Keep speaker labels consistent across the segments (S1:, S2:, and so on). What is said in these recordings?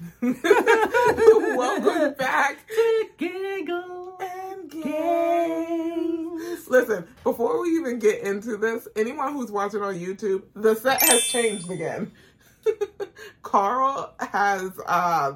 S1: Welcome back
S2: to Giggle
S1: and
S2: Games.
S1: Listen, before we even get into this, anyone who's watching on YouTube, the set has changed again. Carl has uh,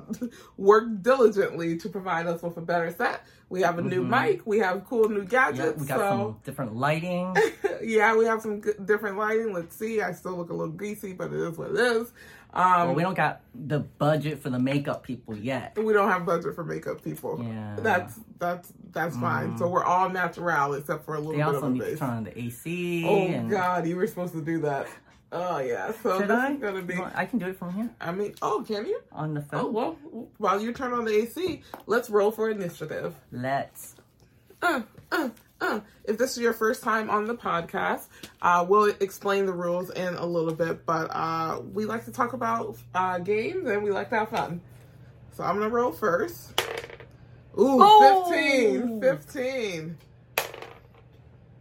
S1: worked diligently to provide us with a better set. We have a new mic. We have cool new
S2: Yeah,
S1: gadgets.
S2: we got
S1: so
S2: some different lighting.
S1: yeah, we have some different lighting. Let's see. I still look a little greasy, but it is what it is. Um,
S2: well, we don't got the budget for the makeup people yet.
S1: we don't have budget for makeup people.
S2: Yeah.
S1: That's that's that's fine. So we're all natural except for a little
S2: They
S1: bit
S2: also
S1: of
S2: need to turn on the AC.
S1: Oh
S2: and...
S1: God, you were supposed to do that. Oh yeah. So
S2: Should
S1: this
S2: I?
S1: is gonna be.
S2: I can do it from here
S1: I mean, oh, can you?
S2: on the phone.
S1: Oh well. While you turn on the AC, let's roll for initiative.
S2: Let's.
S1: uh, uh, If this is your first time on the podcast, uh, we'll explain the rules in a little bit, but uh, we like to talk about uh, games and we like to have fun. So I'm gonna roll first. Ooh,
S2: Oh!
S1: 15. 15.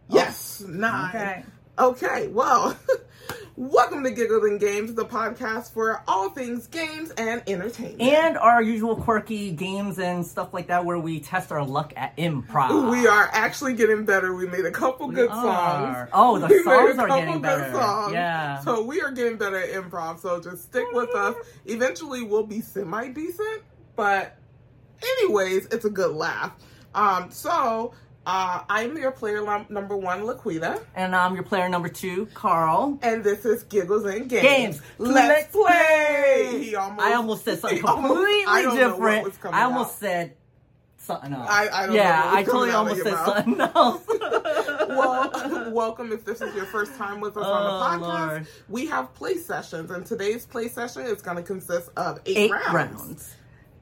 S1: Yes, nine.
S2: Okay.
S1: Okay, well, welcome to Giggling Games, the podcast for all things games and entertainment.
S2: And our usual quirky games and stuff like that where we test our luck at improv.
S1: We are actually getting better. We made a couple good songs.
S2: Oh, the
S1: We
S2: songs are getting
S1: good
S2: better.
S1: songs.
S2: Yeah.
S1: So we are getting better at improv. So just stick with us. Eventually, we'll be semi decent. But, anyways, it's a good laugh. Um. So, uh, I'm your player num- number one, Laquita,
S2: And I'm your player number two, Carl.
S1: and this is Giggles and Games.
S2: Games.
S1: Let's
S2: Let's
S1: play.
S2: play.
S1: He almost,
S2: I almost said something
S1: almost-
S2: completely
S1: I don't know what
S2: different. I almost
S1: out.
S2: said something else.
S1: I- I don't
S2: yeah, I totally
S1: coming out of
S2: almost said
S1: mouth.
S2: something else.
S1: well, welcome if this is your first time with us on
S2: Oh,
S1: the podcast.
S2: Lord.
S1: We have play sessions, and today's play session is going to consist of eight,
S2: Eight
S1: rounds.
S2: rounds.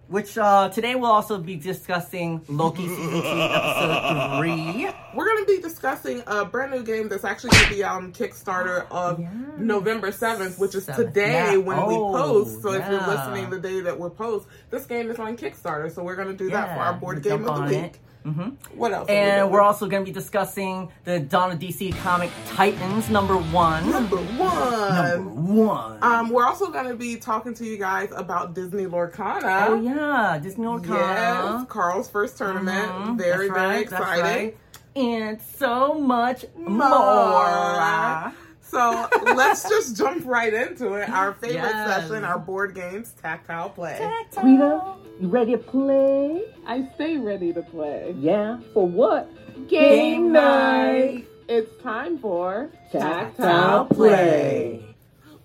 S2: Which uh, today we'll also be discussing Loki season two, episode three.
S1: We're going to be discussing a brand new game that's actually going to be on Kickstarter of
S2: Yes.
S1: November 7th, which is
S2: Seventh.
S1: today
S2: Yeah.
S1: when we
S2: Oh,
S1: post. So if you're listening the day that we post, this game is on Kickstarter. So we're going to do that for our board
S2: jump
S1: game of the week.
S2: it. Mhm.
S1: What else? are we
S2: And we're also going to be discussing the Donna DC comic Titans number one.
S1: number one.
S2: Number one.
S1: Um, we're also going to be talking to you guys about Disney Lorcana.
S2: oh yeah, Disney World
S1: Yes, Carl's first tournament.
S2: Mhm,
S1: Very,
S2: that's
S1: very
S2: right,
S1: exciting.
S2: right. And so much
S1: More.
S2: more.
S1: So let's just jump right into it. Our favorite
S2: Yes.
S1: session, our board games, tactile play.
S3: Rita, you ready to play?
S4: I stay ready to play.
S3: Yeah. For what?
S4: Game night. It's time for
S3: Tactile play.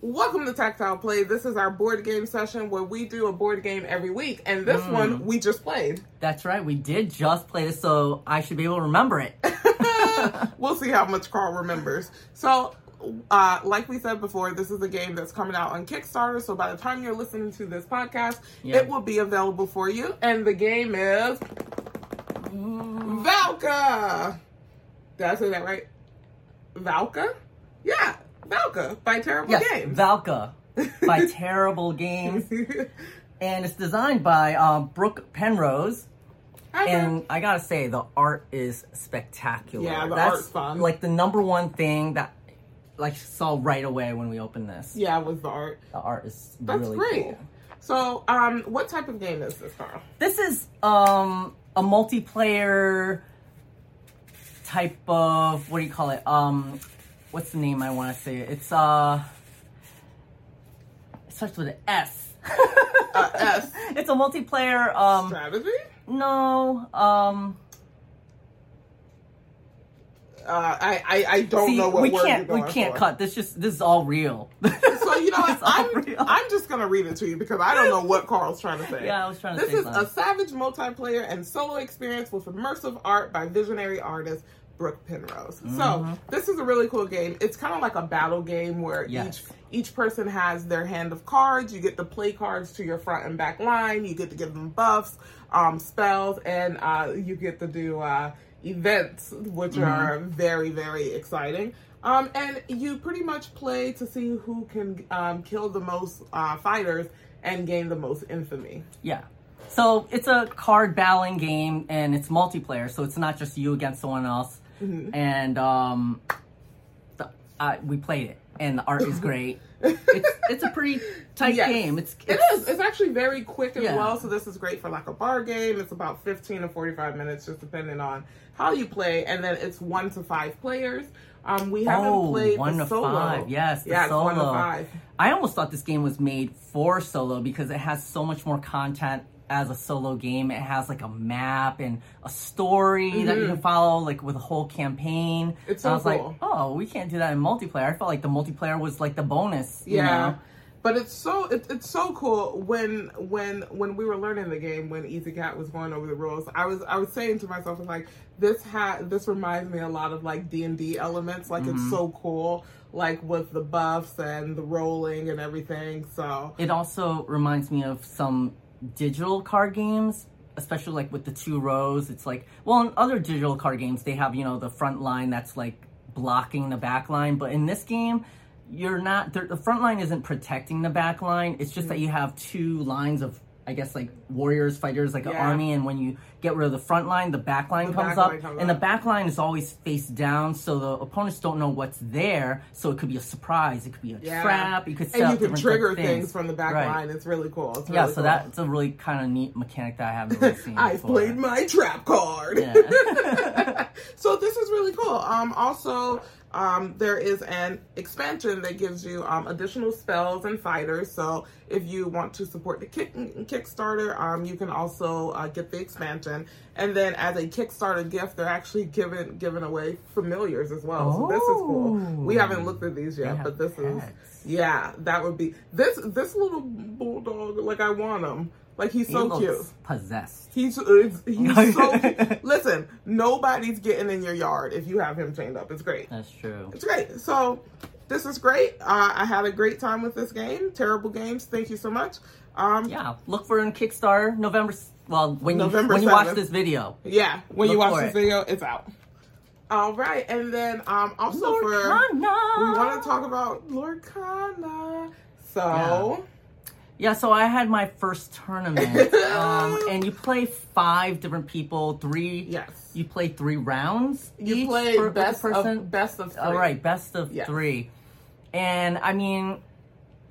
S1: Welcome to Tactile Play. This is our board game session where we do a board game every week, and this
S2: Mm.
S1: one we just played.
S2: That's right. We did just play this, so I should be able to remember it.
S1: we'll see how much Carl remembers. So, uh, like we said before, this is a game that's coming out on Kickstarter. So by the time you're listening to this podcast,
S2: Yeah.
S1: it will be available for you. And the game is Valka. Did I say that right? Valka? Yeah, Valka by Terrible
S2: yes,
S1: Games.
S2: Valka by Terrible Games, and it's designed by um, Brooke Penrose.
S1: Hi,
S2: And I gotta say, the art is spectacular.
S1: Yeah, the
S2: That's
S1: art's fun.
S2: Like the number one thing that, like, saw right away when we opened this.
S1: yeah, it was the art.
S2: The art is
S1: That's
S2: really
S1: great.
S2: cool.
S1: So, um, what type of game is this, Carl?
S2: This is um a multiplayer type of what do you call it? Um, what's the name I want to say? It's uh, it starts with an S.
S1: Uh, S.
S2: It's a multiplayer. Um,
S1: Strategy?
S2: no. Um,
S1: Uh, I, I I don't
S2: see,
S1: know what
S2: we can't we can't
S1: for.
S2: cut. This just this is all real.
S1: So you know what? I'm,
S2: real.
S1: I'm just gonna read it to you because I don't know what Carl's trying to say.
S2: Yeah, I was trying to
S1: This
S2: say
S1: is a savage multiplayer and solo experience with immersive art by visionary artist Brooke Penrose.
S2: Mm-hmm.
S1: So this is a really cool game. It's kind of like a battle game where
S2: Yes.
S1: each each person has their hand of cards. You get to play cards to your front and back line. You get to give them buffs, um, spells, and uh, you get to do uh, events, which
S2: Mm-hmm.
S1: are very very exciting. Um, and you pretty much play to see who can um, kill the most uh, fighters and gain the most infamy.
S2: Yeah. So it's a card battling game and it's multiplayer, so it's not just you against someone else.
S1: Mm-hmm.
S2: And um, the, uh, we played it. and the art is great. it's it's a pretty tight
S1: Yes.
S2: game. It's,
S1: It
S2: it's.
S1: It's actually very quick as
S2: Yeah.
S1: well. So this is great for like a bar game. It's about fifteen to forty-five minutes, just depending on how you play. And then it's one to five players. Um, we haven't
S2: Oh,
S1: played
S2: one
S1: the
S2: to
S1: solo.
S2: five. Yes, the
S1: yeah, it's one to
S2: solo.
S1: five.
S2: I almost thought this game was made for solo because it has so much more content as a solo game. It has like a map and a story that you can follow, like with a whole campaign.
S1: Mm-hmm. It's
S2: And I
S1: so
S2: was
S1: cool.
S2: like, oh, we can't do that in multiplayer. I felt like the multiplayer was like the bonus. you
S1: Yeah.
S2: know?
S1: But it's so it, it's so cool when when when we were learning the game when Easy Cat was going over the rules I was I was saying to myself I was like this had this reminds me a lot of like D and D elements like
S2: Mm-hmm.
S1: it's so cool like with the buffs and the rolling and everything so
S2: It also reminds me of some digital card games, especially like with the two rows. It's like, well, in other digital card games, they have, you know, the front line that's like blocking the back line. But in this game, you're not, the front line isn't protecting the back line. It's just that you have two lines of, I guess, like warriors, fighters, like an army. And when you get rid of the front line, the back line
S1: The
S2: comes
S1: back
S2: up.
S1: line comes
S2: and the back line is always face down. So the opponents don't know what's there. So it could be a surprise. It could be a
S1: Yeah.
S2: trap. You could set
S1: and you can trigger
S2: things.
S1: things. from the back
S2: Right.
S1: line it's really cool it's
S2: Yeah, so
S1: cool.
S2: that's a really kind of neat mechanic that I haven't really seen.
S1: I've
S2: before.
S1: played my trap card
S2: Yeah.
S1: so this is really cool. Um, also, um, there is an expansion that gives you um, additional spells and fighters. So if you want to support the kick Kickstarter, um, you can also uh, get the expansion. And then as a Kickstarter gift, they're actually giving giving away familiars as well. So this is cool. We haven't looked at these yet, but this is yeah, that would be this this little bulldog. Like I want him. Like he's
S2: He
S1: so cute.
S2: Possessed.
S1: He's he's so cute. listen. Nobody's getting in your yard if you have him chained up. It's great.
S2: That's true.
S1: It's great. So this is great. Uh, I had a great time with this game. Terrible games. Thank you so much. Um, yeah.
S2: Look for it on Kickstarter November. Well, when you
S1: November
S2: when you watch this video.
S1: Yeah, when you watch this
S2: it.
S1: video, it's out. All right, and then um, also for
S2: Lorcana.
S1: we want to talk about Lorcana. So
S2: Yeah, so I had my first tournament, um, and you play five different people. Three.
S1: yes,
S2: You play three rounds.
S1: you
S2: each
S1: play
S2: per-
S1: best
S2: person.
S1: of best of three.
S2: All right, best of
S1: Yes.
S2: three. And I mean,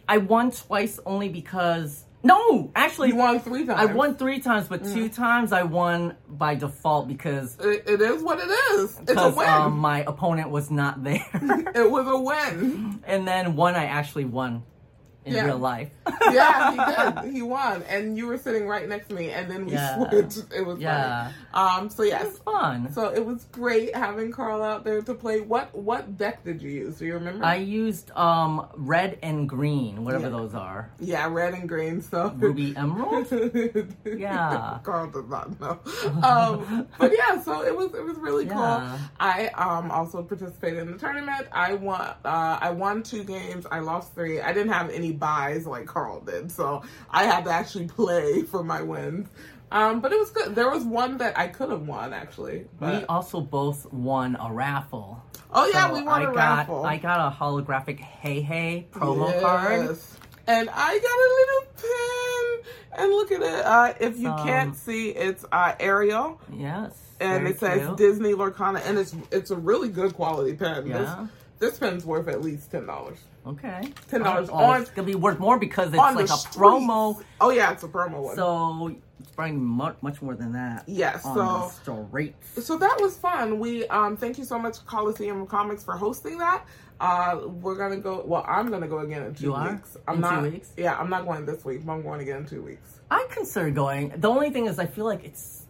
S2: I won twice only because no, actually,
S1: You won three times.
S2: I won three times, but
S1: Mm.
S2: two times I won by default because
S1: It, it is what it is. It's a win.
S2: um, my opponent was not there,
S1: it was a win.
S2: and then one I actually won in
S1: Yeah.
S2: real life.
S1: yeah, he did. He won, and you were sitting right next to me, and then we
S2: Yeah.
S1: switched. It was
S2: Yeah.
S1: funny. Um. So
S2: It
S1: yes.
S2: was fun.
S1: So it was great having Carl out there to play. What what deck did you use? Do you remember?
S2: I used um red and green, whatever
S1: Yeah.
S2: those are.
S1: yeah, red and green. So
S2: Ruby emerald. Yeah.
S1: Carl does not know. Um, but yeah, so it was it was really
S2: Yeah.
S1: cool. I um also participated in the tournament. I won uh I won two games. I lost three. I didn't have any buys like Carl did, so I had to actually play for my wins. Um, but it was good. There was one that I could have won actually. But
S2: We also both won a raffle.
S1: oh yeah,
S2: So
S1: we won
S2: I
S1: a
S2: got,
S1: raffle.
S2: I got a holographic Hey Hey promo card.
S1: And I got a little pin. And look at it. Uh, if you
S2: Um,
S1: can't see, it's uh, Ariel.
S2: Yes.
S1: And it says
S2: cute.
S1: Disney Lorcana. And it's it's a really good quality pen.
S2: Yeah.
S1: This, this pen's worth at least $10.
S2: Okay.
S1: $10
S2: Oh,
S1: on-
S2: It's gonna be worth more because it's like a
S1: streets.
S2: promo.
S1: Oh, yeah, it's a promo one.
S2: So it's probably much much more than that.
S1: Yes,
S2: On
S1: so-
S2: the
S1: so that was fun. We um thank you so much Coliseum Comics for hosting that. Uh we're gonna go well, I'm gonna go again in two
S2: You are?
S1: weeks. I'm
S2: In two
S1: not
S2: weeks?
S1: Yeah, I'm not going this week, but I'm going again in two weeks.
S2: I consider going. The only thing is, I feel like it's.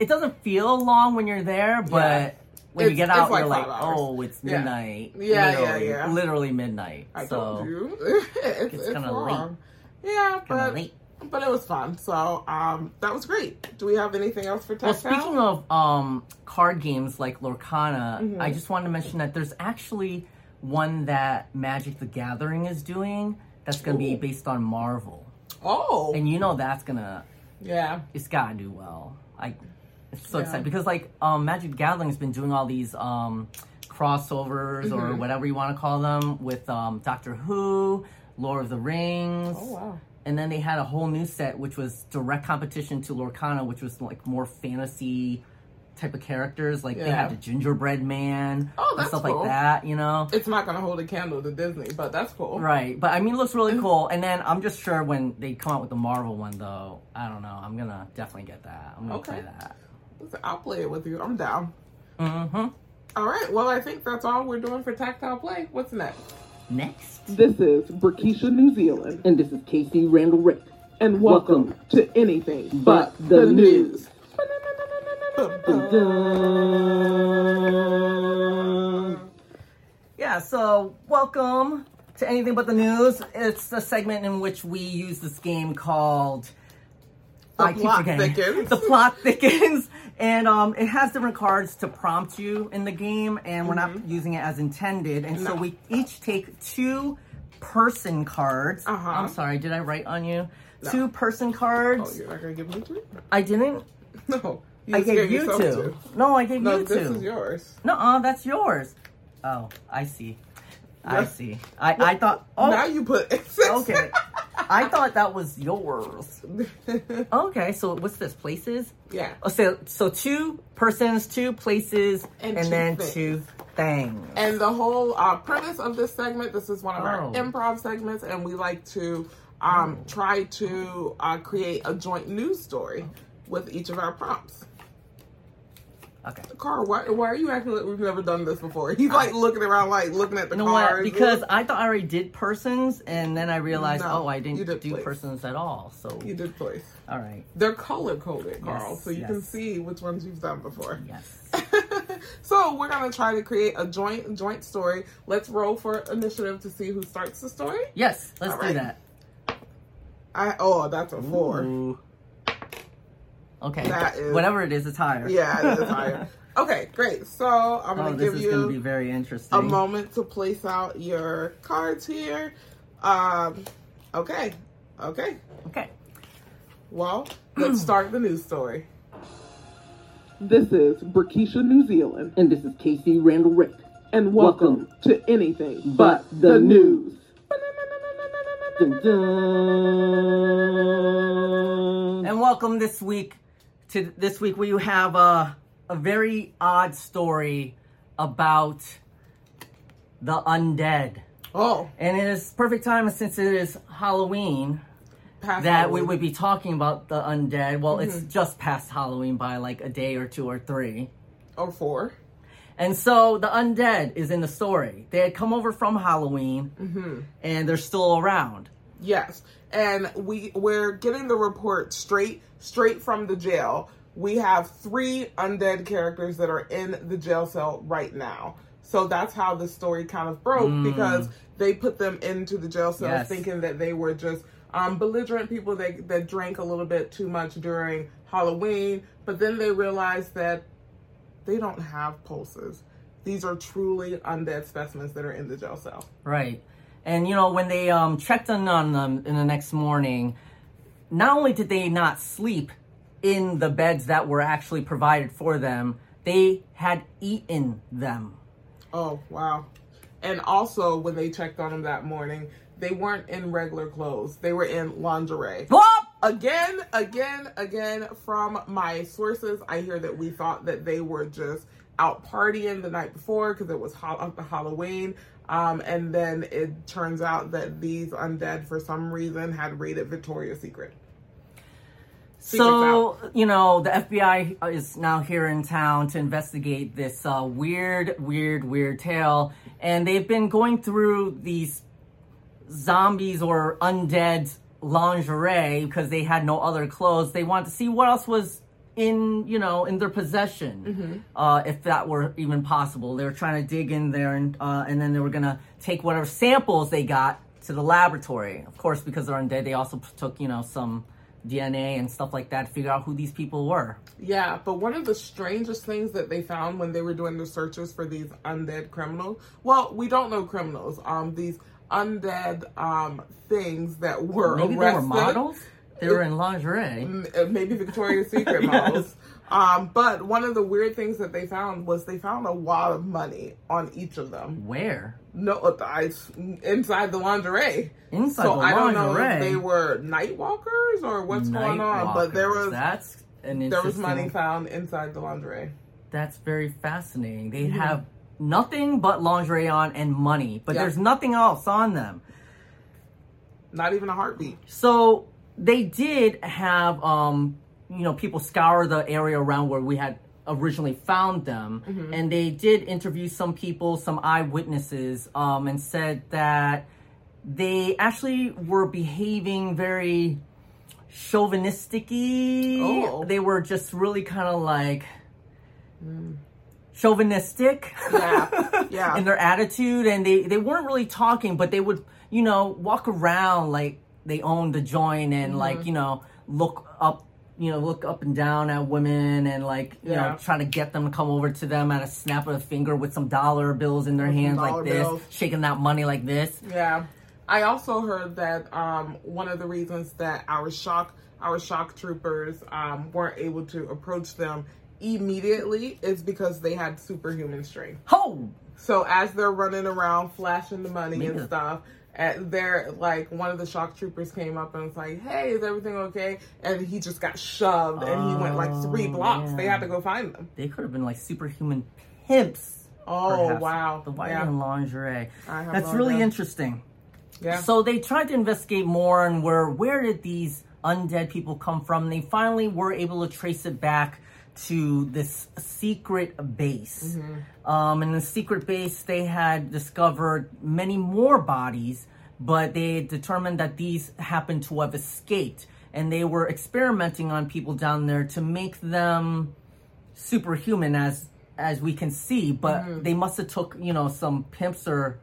S2: It doesn't feel long when you're there, but
S1: Yeah.
S2: When you get out,
S1: like
S2: you're like,
S1: hours.
S2: oh, it's midnight.
S1: Yeah, yeah,
S2: literally,
S1: yeah.
S2: Literally midnight.
S1: I
S2: so
S1: it's
S2: It's
S1: it's
S2: kinda
S1: long. Yeah, but
S2: late.
S1: but it was fun. So um that was great. Do we have anything else for
S2: Well,
S1: Tactile?
S2: speaking of um, card games like Lorcana,
S1: Mm-hmm.
S2: I just wanted to mention that there's actually one that Magic the Gathering is doing that's going to be based on Marvel.
S1: oh
S2: And you know that's going to,
S1: yeah.
S2: it's got to do well. I, it's so
S1: Yeah.
S2: excited because like um, Magic the Gathering has been doing all these um, crossovers or
S1: Mhm.
S2: whatever you want to call them with um, Doctor Who, Lord of the Rings.
S1: Oh wow.
S2: And then they had a whole new set, which was direct competition to Lorcana, which was like more fantasy type of characters. Like they had the gingerbread man
S1: Oh,
S2: and
S1: that's
S2: stuff
S1: cool.
S2: like that. You know.
S1: It's not gonna hold a candle to Disney, but that's cool.
S2: Right, but I mean, it looks really cool. And then I'm just sure when they come out with the Marvel one, though, I don't know. I'm gonna definitely get that. I'm gonna
S1: Okay.
S2: play that.
S1: Listen, I'll play it with you. I'm down.
S2: Mm-hmm.
S1: All right. Well, I think that's all we're doing for tactile play. What's next?
S2: Next.
S4: This is Burkisha, New Zealand,
S3: And this is Casey Randall Rick.
S4: and welcome,
S3: Welcome.
S4: to anything
S3: But the news.
S2: Yeah, so welcome to Anything But the News. It's a segment in which we use this game called
S1: The plot thickens.
S2: The plot thickens. And um, it has different cards to prompt you in the game, and we're not using it as intended. And so
S1: Mm-hmm.
S2: We each take two person cards.
S1: Uh-huh.
S2: I'm sorry, did I write on you? Two person cards.
S1: Oh, you're not gonna give me two?
S2: I didn't.
S1: No. You
S2: I gave you
S1: yourself
S2: two. No, I gave
S1: No,
S2: you
S1: this is yours.
S2: No, uh, that's yours. Oh, I see. I see. I, I thought. Oh,
S1: Now you put
S2: okay. I thought that was yours. Okay, so what's this? Places?
S1: yeah.
S2: Oh, so so two persons, two places,
S1: And
S2: and,
S1: two
S2: then
S1: things.
S2: two things.
S1: And the whole uh, premise of this segment, this is one of our
S2: Oh.
S1: improv segments, and we like to um, try to uh, create a joint news story with each of our prompts.
S2: Okay.
S1: Carl, why, why are you acting like we've never done this before? He's like looking around, like looking at the
S2: You know what? Because I thought I already did persons, and then I realized,
S1: No,
S2: oh, I didn't
S1: did
S2: do
S1: place.
S2: persons at all. So,
S1: you did place.
S2: all right.
S1: They're color coded, Carl,
S2: Yes,
S1: so you can see which ones you've done before.
S2: Yes.
S1: so we're gonna try to create a joint joint story. Let's roll for initiative to see who starts the story.
S2: Yes. Let's
S1: All
S2: do
S1: right.
S2: that.
S1: I oh, that's a four.
S2: Ooh. Okay.
S1: That is-
S2: Whatever it is, it's higher.
S1: Yeah, it is higher. Okay, great. So I'm
S2: Oh,
S1: gonna
S2: this
S1: give
S2: is going to be
S1: you
S2: very interesting.
S1: a moment to place out your cards here. Um, okay, okay.
S2: Okay.
S1: Well, let's start the news story.
S4: This is Burkisha, New Zealand,
S3: And this is Casey Randall Rick.
S4: and welcome, to anything
S3: But the news. Dun, dun.
S2: And welcome this week to this week we have a a very odd story about the undead.
S1: Oh,
S2: And it is perfect time since it is Halloween
S1: past
S2: that we would be talking about the undead. Well,
S1: Mm-hmm.
S2: it's just past Halloween by like a day or two or three.
S1: or four.
S2: And so the undead is in the story. They had come over from Halloween
S1: Mm-hmm.
S2: and they're still around.
S1: Yes, and we we're getting the report straight straight from the jail. We have three undead characters that are in the jail cell right now. So that's how the story kind of broke because they put them into the jail cell
S2: Yes.
S1: thinking that they were just um, belligerent people that that drank a little bit too much during Halloween, but then they realized that they don't have pulses. These are truly undead specimens that are in the jail cell.
S2: Right. And you know, when they um checked in on them in the next morning, not only did they not sleep in the beds that were actually provided for them, they had eaten them.
S1: Oh, wow. And also, when they checked on them that morning, they weren't in regular clothes. They were in lingerie.
S2: What?
S1: Again, again, again, from my sources, I hear that we thought that they were just out partying the night before because it was ha- Halloween. Um, and then it turns out that these undead, for some reason, had raided Victoria's Secret. Secret's
S2: So, you know, the FBI is now here in town to investigate this uh, weird, weird, weird tale. And they've been going through these zombies or undead lingerie because they had no other clothes. They wanted to see what else was in, you know, in their possession, uh, if that were even possible. They were trying to dig in there and, uh, and then they were going to take whatever samples they got to the laboratory. Of course, because they're undead, they also took, you know, some DNA and stuff like that to figure out who these people were.
S1: Yeah, but one of the strangest things that they found when they were doing the searches for these undead criminals, well, we don't know criminals, um, these undead um things that were
S2: Maybe
S1: arrested.
S2: they were models? They were in lingerie.
S1: Uh, Maybe Victoria's Secret
S2: Yes.
S1: models. Um, but one of the weird things that they found was they found a wad of money on each of them.
S2: Where?
S1: No, I, inside the lingerie.
S2: Inside the lingerie.
S1: so
S2: the
S1: I don't know if they were night walkers or what's going on,
S2: Night
S1: but there was
S2: That's an
S1: There was money found inside the lingerie.
S2: That's very fascinating. They
S1: Mm-hmm.
S2: have nothing but lingerie on and money, but
S1: Yeah.
S2: there's nothing else on them.
S1: Not even a heartbeat.
S2: So they did have, um, you know, people scour the area around where we had originally found them,
S1: Mm-hmm.
S2: and they did interview some people, some eyewitnesses, um, and said that they actually were behaving very chauvinistic-y.
S1: Oh.
S2: They were just really kind of like chauvinistic
S1: Yeah, yeah.
S2: in their attitude and they they weren't really talking but they would you know walk around like they owned the joint and
S1: Mm-hmm.
S2: like you know look up you know look up and down at women and like you
S1: Yeah.
S2: know trying to get them to come over to them at a snap of a finger with some dollar bills in their
S1: some
S2: hands like this
S1: bills.
S2: shaking that money like this
S1: Yeah. I also heard that um, one of the reasons that our shock our shock troopers um, weren't able to approach them immediately is because they had superhuman strength.
S2: ho
S1: So as they're running around flashing the money and stuff, and they're like one of the shock troopers came up and was like, "Hey, is everything okay?" And he just got shoved and he went like three
S2: oh,
S1: blocks. They had to go find them.
S2: they could have been like superhuman pimps
S1: Oh
S2: perhaps.
S1: wow!
S2: the white
S1: yeah.
S2: and lingerie that's really interesting
S1: yeah.
S2: So they tried to investigate more and where where did these undead people come from? They finally were able to trace it back to this secret base. Um, in the secret base, they had discovered many more bodies, but they determined that these happened to have escaped, and they were experimenting on people down there to make them superhuman, as as we can see. But they must have took you know some pimps or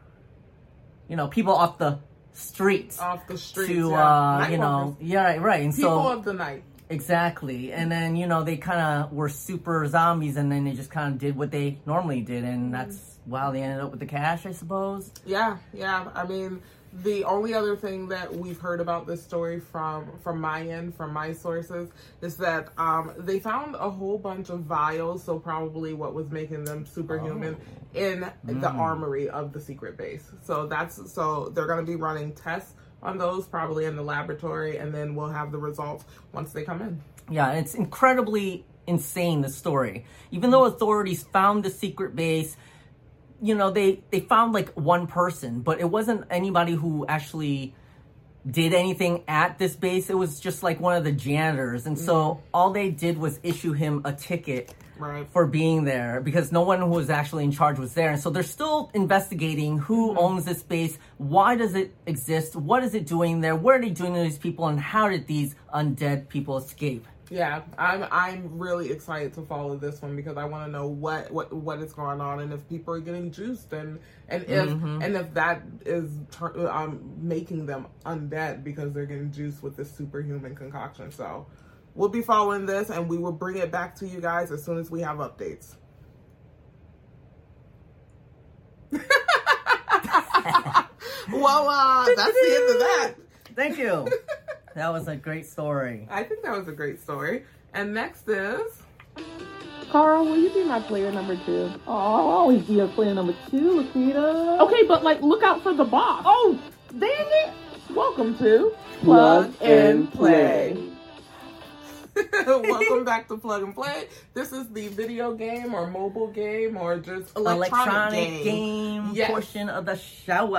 S2: you know people off the streets
S1: off the streets.
S2: to
S1: yeah.
S2: uh you know yeah right, and
S1: people
S2: so
S1: of the night.
S2: Exactly and then you know they kind of were super zombies and then they just kind of did what they normally did
S1: Mm-hmm.
S2: and that's wow they ended up with the cash i suppose
S1: Yeah, yeah. I mean, the only other thing that we've heard about this story from from my end, from my sources, is that um, they found a whole bunch of vials, so probably what was making them superhuman, in the armory of the secret base. So that's so they're going to be running tests on those probably in the laboratory, and then we'll have the results once they come in.
S2: yeah it's incredibly insane the story. Even though authorities found the secret base you know they they found like one person but it wasn't anybody who actually did anything at this base. It was just like one of the janitors. And so mm-hmm. all they did was issue him a ticket
S1: Right.
S2: for being there because no one who was actually in charge was there. And so they're still investigating who owns this space, why does it exist, what is it doing there, what are they doing to these people, and how did these undead people escape?
S1: Yeah, I'm I'm really excited to follow this one because I want to know what what what is going on and if people are getting juiced and and if and if that is um making them undead because they're getting juiced with this superhuman concoction. So we'll be following this and we will bring it back to you guys as soon as we have updates. well, uh, that's the end of that.
S2: Thank you. that was a great story.
S1: I think that was a great story. And next is
S4: Carl, will you be my player number two?
S3: Oh, I'll always be a player number two, Lakita.
S4: Okay, but like, look out for the box.
S3: Oh, dang it!
S4: Welcome to
S3: Plug and Play.
S1: Welcome back to Plug and Play. This is the video game or mobile game or just electronic,
S2: Electronic
S1: game.
S2: game
S1: Yes.
S2: portion of the show.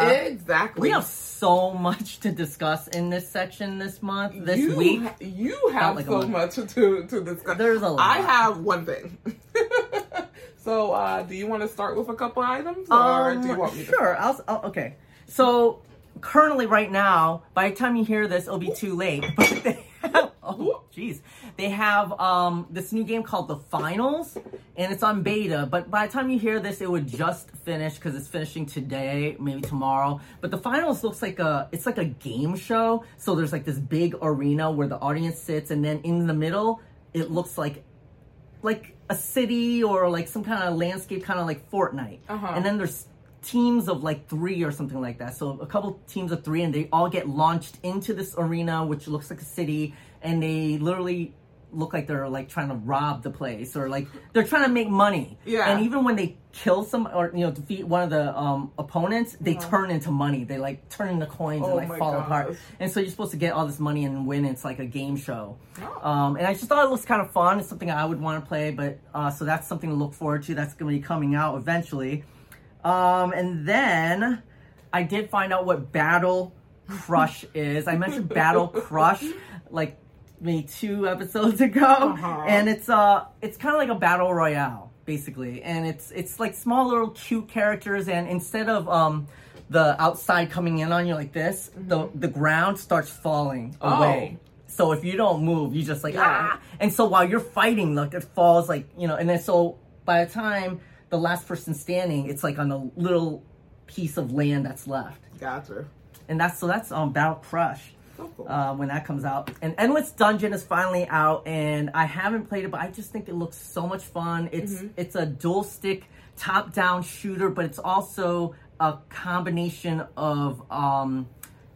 S1: Exactly.
S2: we have so much to discuss in this section this month, this
S1: you,
S2: week.
S1: You have
S2: like
S1: so much to to discuss.
S2: There's a lot.
S1: I have one thing. so, uh, do you want to start with a couple items, or do you want me to?
S2: Um, Sure. I'll, I'll- okay. So currently, right now, by the time you hear this, it'll be too late. But they oh, jeez, they have um this new game called The Finals, and it's on beta. But by the time you hear this, it would just finish because it's finishing today, maybe tomorrow. But The Finals looks like a it's like a game show. So there's like this big arena where the audience sits, and then in the middle, it looks like like a city or like some kind of landscape, kind of like Fortnite.
S1: Uh-huh.
S2: And then there's teams of like three or something like that. So a couple teams of three, and they all get launched into this arena, which looks like a city, and they literally look like they're like trying to rob the place or like they're trying to make money.
S1: Yeah.
S2: And even when they kill some or you know defeat one of the um, opponents, they turn into money. They like turn into coins
S1: Uh-huh. Oh
S2: and like fall apart. And so you're supposed to get all this money and win. It's like a game show.
S1: Oh.
S2: Um, and I just thought it looks kind of fun. It's something I would want to play, but uh, so that's something to look forward to. That's going to be coming out eventually. Um, and then I did find out what Battle Crush is. I mentioned Battle Crush like maybe two episodes ago,
S1: Uh-huh.
S2: and it's uh it's kind of like a battle royale basically, and it's it's like small little cute characters, and instead of um the outside coming in on you like this, the the ground starts falling away. Oh. So if you don't move, you just like
S1: Yeah.
S2: ah. And so while you're fighting, like it falls like you know, and then so by the time the last person standing, it's like on a little piece of land that's left,
S1: Gotcha.
S2: and that's so that's um Battle Crush
S1: So cool.
S2: uh, when that comes out. And Endless Dungeon is finally out, and I haven't played it, but I just think it looks so much fun. It's
S1: Mm-hmm.
S2: it's a dual stick top down shooter, but it's also a combination of um,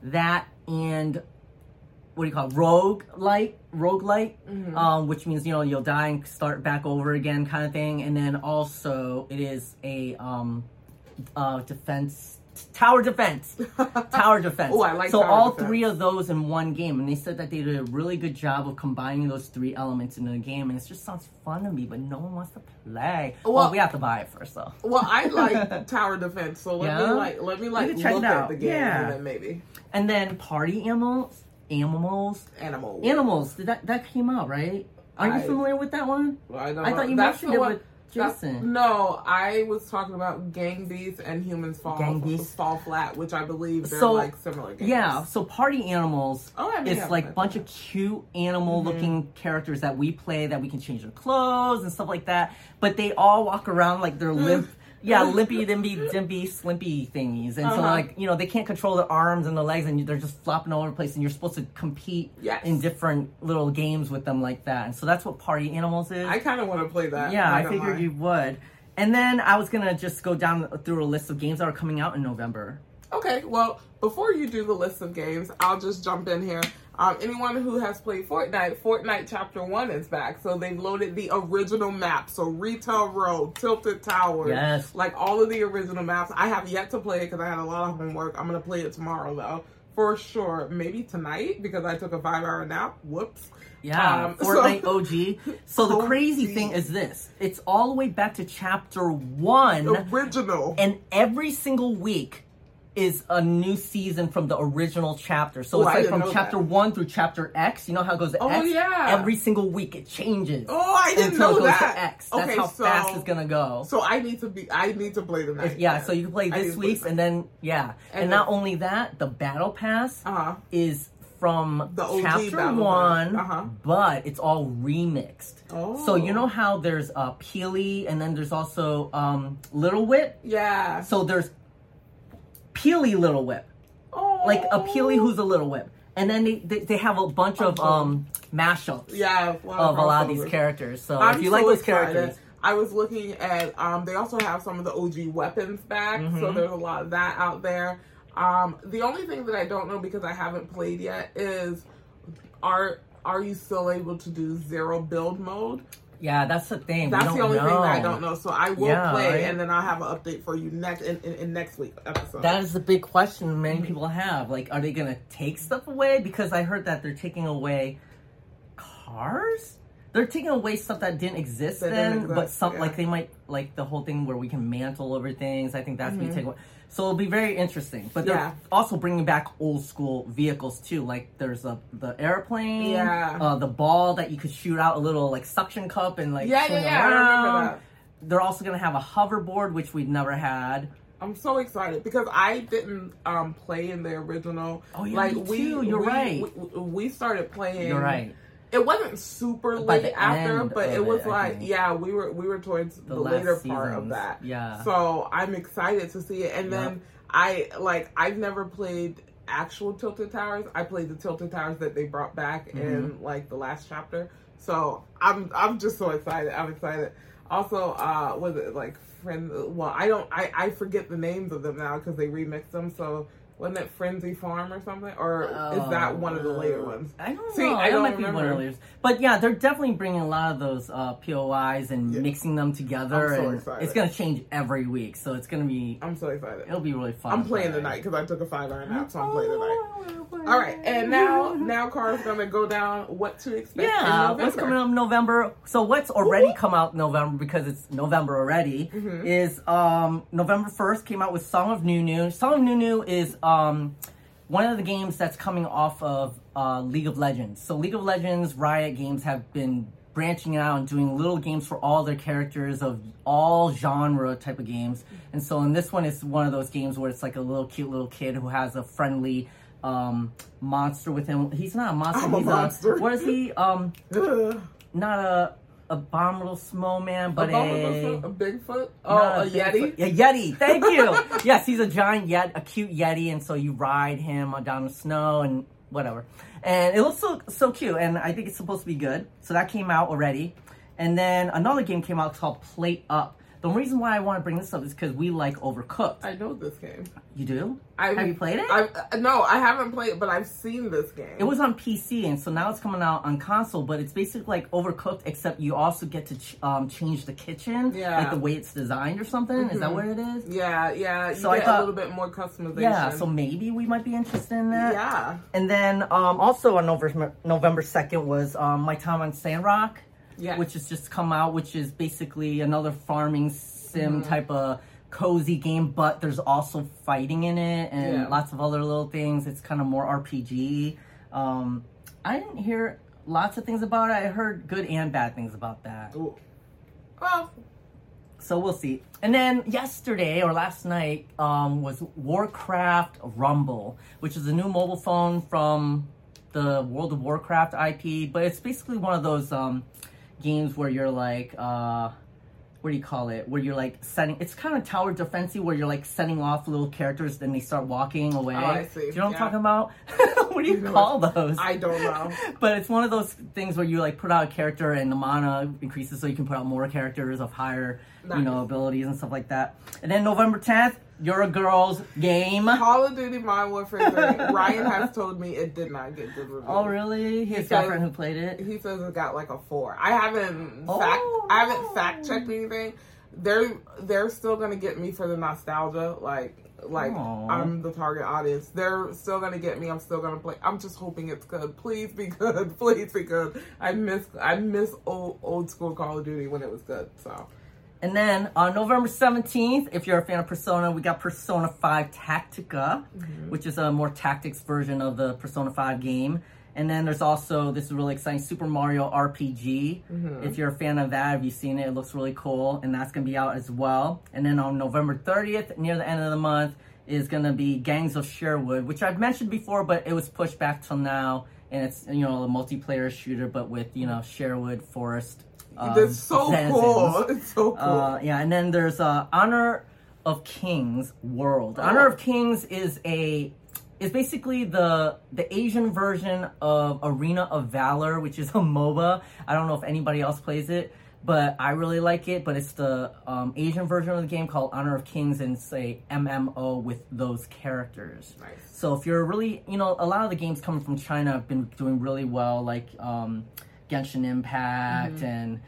S2: that and what do you call it? rogue light roguelite
S1: Mm-hmm.
S2: um, which means you know you'll die and start back over again kind of thing and then also it is a um, uh, defense tower defense tower defense
S1: Oh, I like
S2: so all
S1: defense.
S2: three of those in one game and they said that they did a really good job of combining those three elements into the game and it just sounds fun to me but no one wants to play well,
S1: Well-
S2: we have to buy it first though
S1: Well, I like tower defense, so let
S2: Yeah?
S1: me like let me like
S2: check
S1: look at
S2: out.
S1: the game
S2: Yeah.
S1: and then maybe
S2: and then party animals animals
S1: animal.
S2: animals did that that came out right are you familiar with that one
S1: I,
S2: I thought you
S1: That's
S2: mentioned it
S1: one-
S2: with
S1: that-
S2: Jason.
S1: no, I was talking about Gang Beasts and Humans Fall
S2: Gang Beasts.
S1: Fall Flat, which I believe they're
S2: So,
S1: like similar games.
S2: Yeah, so party animals
S1: Oh, I
S2: is
S1: have
S2: like a bunch
S1: that.
S2: of cute animal looking mm-hmm. characters that we play that we can change their clothes and stuff like that. But they all walk around like they're mm. limp yeah, limpy dimpy dimpy slimpy thingies. And so
S1: Uh-huh.
S2: like, you know, they can't control their arms and their legs and they're just flopping all over the place and you're supposed to compete
S1: Yes.
S2: in different little games with them like that. And so that's what party animals is.
S1: I kind of want to play that.
S2: Yeah,
S1: not
S2: I figured you would. And then I was gonna just go down through a list of games that are coming out in November.
S1: Okay, well, before you do the list of games, I'll just jump in here. Um, anyone who has played Fortnite, Fortnite Chapter 1 is back. So they've loaded the original map. So Retail Row, Tilted Towers,
S2: Yes.
S1: like all of the original maps. I have yet to play it because I had a lot of homework. I'm going to play it tomorrow, though. For sure. Maybe tonight because I took a five hour nap. Whoops.
S2: Yeah,
S1: Um,
S2: Fortnite
S1: so-
S2: OG. So the crazy thing is this: it's all the way back to chapter one,
S1: Original.
S2: and every single week is a new season from the original chapter. So
S1: Oh,
S2: it's like from chapter
S1: that.
S2: one through chapter X. You know how it goes to
S1: Oh,
S2: X?
S1: yeah.
S2: Every single week it changes.
S1: oh, I didn't
S2: until
S1: know
S2: it goes
S1: that.
S2: to X. That's
S1: okay,
S2: how
S1: so,
S2: fast it's gonna go.
S1: So I need to be. I need to play the night.
S2: yeah, so you can play this
S1: play
S2: and then yeah, and,
S1: And
S2: not only that, the battle pass
S1: Uh huh.
S2: is from chapter one,
S1: Uh-huh.
S2: but it's all remixed.
S1: Oh.
S2: So you know how there's uh, Peely, and then there's also um, Little Whip.
S1: Yeah.
S2: So there's Peely Little Whip,
S1: Oh.
S2: like a Peely who's a Little Whip, and then they they, they have a bunch of um mashups
S1: Yeah. lot
S2: of a lot of these characters. So
S1: I'm
S2: if you
S1: so
S2: like those
S1: excited.
S2: characters,
S1: I was looking at. Um, they also have some of the OG weapons back,
S2: Mm-hmm.
S1: so there's a lot of that out there. Um, the only thing that I don't know because I haven't played yet is are are you still able to do zero build mode?
S2: Yeah, that's the thing.
S1: That's the only
S2: know.
S1: thing that I don't know. So I will
S2: Yeah,
S1: play,
S2: right?
S1: and then I'll have an update for you next in, in, in next week episode.
S2: That is the big question many
S1: Mm-hmm.
S2: people have. Like, are they gonna take stuff away? Because I heard that they're taking away cars. They're taking away stuff that didn't exist
S1: That
S2: then,
S1: didn't
S2: but some
S1: yeah.
S2: like they might like the whole thing where we can mantle over things. I think that's
S1: Mm-hmm.
S2: being taken away. So it'll be very interesting. But they're
S1: Yeah.
S2: also bringing back old school vehicles too. Like there's a the airplane,
S1: Yeah.
S2: uh, the ball that you could shoot out a little like suction cup and like
S1: Yeah, yeah,
S2: swing
S1: yeah,
S2: around. They're also gonna have a hoverboard, which we've never had.
S1: I'm so excited because I didn't um, play in the original.
S2: Oh, yeah,
S1: like
S2: me
S1: we,
S2: too. You're
S1: we-
S2: right.
S1: We, we started playing.
S2: You're right.
S1: It wasn't super
S2: By
S1: late after, but it was
S2: it,
S1: like yeah, we were we were towards the,
S2: last
S1: later part of that.
S2: Yeah.
S1: So I'm excited to see it. And
S2: Yep.
S1: then I like I've never played actual Tilted Towers. I played the Tilted Towers that they brought back
S2: Mm-hmm.
S1: in like the last chapter. So I'm I'm just so excited. I'm excited. Also, uh, was it like friend? Well, I don't. I I forget the names of them now because they remixed them. So Wasn't it Frenzy Farm or something? Or is that one of the later ones?
S2: I don't
S1: See,
S2: know.
S1: I
S2: that
S1: don't
S2: might be one
S1: remember.
S2: of. But yeah, they're definitely bringing a lot of those uh, POIs and
S1: Yeah.
S2: mixing them together.
S1: I'm so
S2: and
S1: excited.
S2: it's gonna change every week, so it's gonna be.
S1: I'm so excited.
S2: It'll be really fun.
S1: I'm playing
S2: play.
S1: tonight because I took a five hour nap, so I'm playing tonight. All right, and now now Carl's gonna go down what to expect.
S2: Yeah, what's coming up in November? So what's already come out November because it's November already
S1: Mm-hmm.
S2: is um November first came out with Song of Nunu. Song of Nunu is um one of the games that's coming off of uh, League of Legends. So League of Legends, Riot Games have been branching out and doing little games for all their characters of all genre type of games. And so in this one, it's one of those games where it's like a little cute little kid who has a friendly um monster with him. He's not a monster.
S1: I'm a
S2: he's
S1: monster.
S2: what is he? Um, not a abominable snowman, but
S1: Abominable
S2: a.
S1: Foot, a Bigfoot. Oh,
S2: not
S1: a Yeti.
S2: Bigfoot. A Yeti. Thank you. yes, he's a giant yet, a cute Yeti, and so you ride him on down the snow and whatever. And it looks so so cute, and I think it's supposed to be good. So that came out already, and then another game came out called Plate Up. The reason why I want to bring this up is because we like Overcooked.
S1: I know this game.
S2: you do?
S1: I
S2: Have you played it?
S1: I uh, no, I haven't played it, but I've seen this game.
S2: It was on PC, and so now it's coming out on console. But it's basically like Overcooked, except you also get to ch- um, change the kitchen,
S1: Yeah. Mm-hmm.
S2: like the way it's designed or something. Is that what it is?
S1: Yeah, yeah. You
S2: So I thought-
S1: a little bit more customization.
S2: Yeah. So maybe we might be interested in that.
S1: yeah,
S2: And then um, also on November November second was um, My Time on Sandrock,
S1: yeah.
S2: which has just come out, which is basically another farming sim
S1: Mm-hmm.
S2: type of cozy game, but there's also fighting in it and
S1: Yeah.
S2: lots of other little things. It's kind of more RPG. Um, I didn't hear lots of things about it. I heard good and bad things about that.
S1: Ooh. Well,
S2: So we'll see. And then yesterday or last night um, was Warcraft Rumble, which is a new mobile phone from the World of Warcraft IP. But it's basically one of those um, games where you're like, uh, what do you call it? Where you're like setting. It's kind of tower defensey where you're like setting off little characters, then they start walking away.
S1: Oh, I see.
S2: Do you know what
S1: Yeah.
S2: I'm talking about? what do you,
S1: You know
S2: call those?
S1: I don't know.
S2: but it's one of those things where you like put out a character and the mana increases so you can put out more characters of higher you know abilities and stuff like that and then november 10th you're a girl's game
S1: Call of Duty Modern Warfare 3. Ryan has told me it did not get good reviews.
S2: oh really his girlfriend who played it
S1: He says it got like a four. I haven't fact
S2: Oh.
S1: I haven't oh. fact checked anything. They're they're still gonna get me for the nostalgia. Like like
S2: Aw.
S1: I'm the target audience. They're still gonna get me. I'm still gonna play. I'm just hoping it's good. Please be good. Please be good. I miss I miss old old school Call of Duty when it was good. So
S2: and then on november 17th if you're a fan of persona we got persona 5 tactica mm-hmm. which is a more tactics version of the persona 5 game. And then there's also this is really exciting super mario rpg mm-hmm. if you're a fan of that have you seen it? It looks really cool and that's going to be out as well. And then on november 30th near the end of the month is going to be gangs of sherwood which i've mentioned before but it was pushed back till now and it's you know a multiplayer shooter but with you know sherwood forest um,
S1: it's so cool. It's so cool.
S2: Uh, yeah, and then there's uh, Honor of Kings World. Honor of Kings is a is basically the the Asian version of Arena of Valor, which is a MOBA. I don't know if anybody else plays it, but I really like it. But it's the um, Asian version of the game called Honor of Kings, and it's a MMO with those characters.
S1: Nice.
S2: So if you're really, you know, a lot of the games coming from China have been doing really well, like um, Genshin Impact and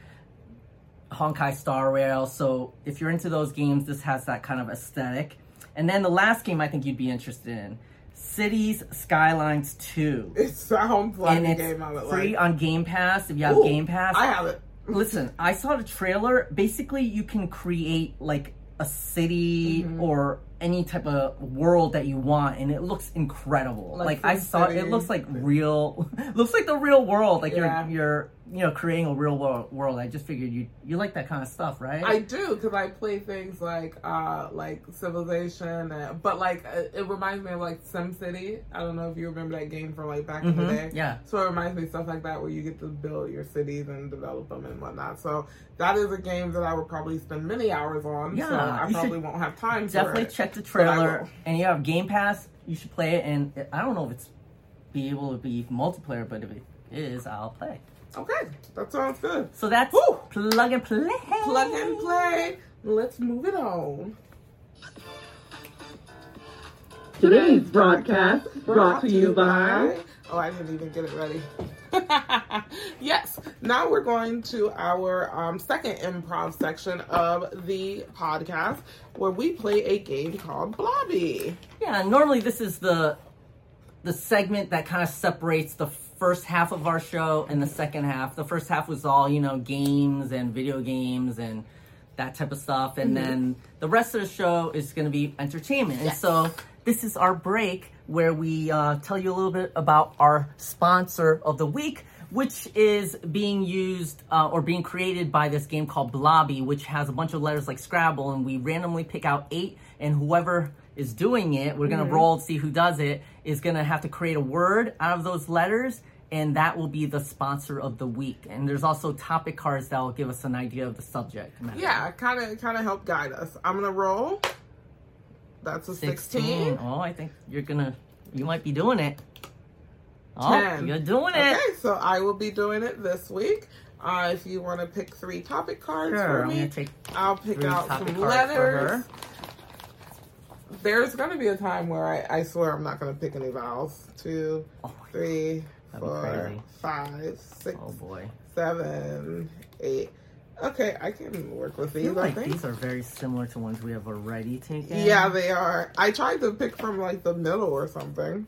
S2: Honkai Star Rail. So if you're into those games, this has that kind of aesthetic. And then the last game I think you'd be interested in, Cities Skylines 2.
S1: it sounds like
S2: and
S1: a
S2: it's
S1: game I would
S2: free
S1: like.
S2: on Game Pass if you have
S1: Ooh,
S2: Game Pass.
S1: I have it.
S2: Listen, I saw the trailer. Basically, you can create like a city
S1: Mm-hmm.
S2: or any type of world that you want, and it looks incredible.
S1: Like
S2: Like, I saw,
S1: City.
S2: it looks like real. looks like the real world. Like
S1: Yeah.
S2: you're you're you know creating a real world. World. I just figured you you like that kind of stuff, right?
S1: I do because I play things like uh like Civilization, uh, but like uh, it reminds me of like SimCity. I don't know if you remember that game from like back in the
S2: Mhm,
S1: day.
S2: yeah.
S1: So it reminds me of stuff like that where you get to build your cities and develop them and whatnot. So that is a game that I would probably spend many hours on. so
S2: Yeah,
S1: I probably won't have time.
S2: Definitely
S1: for it.
S2: Check the trailer, and you have Game Pass. You should play it, and I don't know if it's be able to be multiplayer, but if it is, I'll play.
S1: Okay, that sounds good.
S2: So that's
S1: Woo!
S2: plug and play.
S1: Plug and play. Let's move it on.
S3: Today's broadcast brought to you by.
S1: Oh, I didn't even get it ready. yes, now we're going to our um, second improv section of the podcast where we play a game called Blobby.
S2: Yeah, normally this is the the segment that kind of separates the first half of our show and the second half. The first half was all, you know, games and video games and that type of stuff. And then the rest of the show is going to be entertainment. And so this is our break where we uh, tell you a little bit about our sponsor of the week, which is being used uh, or being created by this game called Blobby, which has a bunch of letters like Scrabble. And we randomly pick out eight, and whoever is doing it, we're going to roll to see who does it, is to have to create a word out of those letters. And that will be the sponsor of the week. And there's also topic cards that will give us an idea of the subject matter.
S1: Yeah, kind of kind of help guide us. I'm gonna roll. That's a 16.
S2: 16. Oh, I think you're gonna, you might be doing it. Oh,
S1: 10.
S2: you're doing it.
S1: Okay, so I will be doing it this week. Uh, if you want to pick three topic cards
S2: Sure,
S1: for me, I'll pick out some letters. There's going to be a time where I, I swear I'm not going to pick any vowels. Two,
S2: Oh,
S1: three, four, five, six,
S2: oh boy.
S1: seven, eight. Okay, I can work with
S2: I
S1: these, I
S2: like
S1: think.
S2: these are very similar to ones we have already taken.
S1: Yeah, they are. I tried to pick from like the middle or something.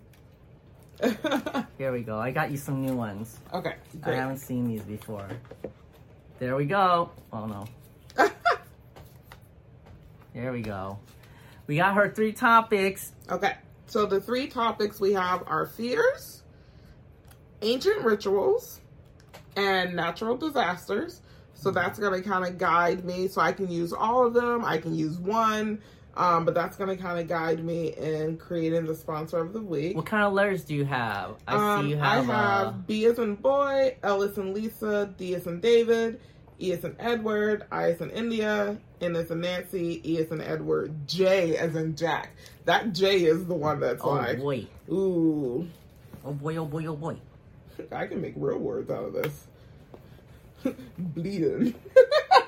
S2: Here we go. I got you some new ones.
S1: okay,
S2: I haven't seen these before. There we go. Oh no. There we go. We got her three topics.
S1: Okay, so the three topics we have are fears, ancient rituals, and natural disasters. So that's going to kind of guide me. So I can use all of them, I can use one, um, but that's going to kind of guide me in creating the sponsor of the week.
S2: What kind of letters do you have? I
S1: Um,
S2: see you have,
S1: I have
S2: uh,
S1: B as in boy, L as in Lisa, D as in David, E as in Edward, I as in India, N as in Nancy, E as in Edward, J as in Jack. That J is the one that's
S2: oh
S1: like,
S2: boy.
S1: ooh,
S2: Oh boy, oh boy, oh boy.
S1: I can make real words out of this. Bleeding.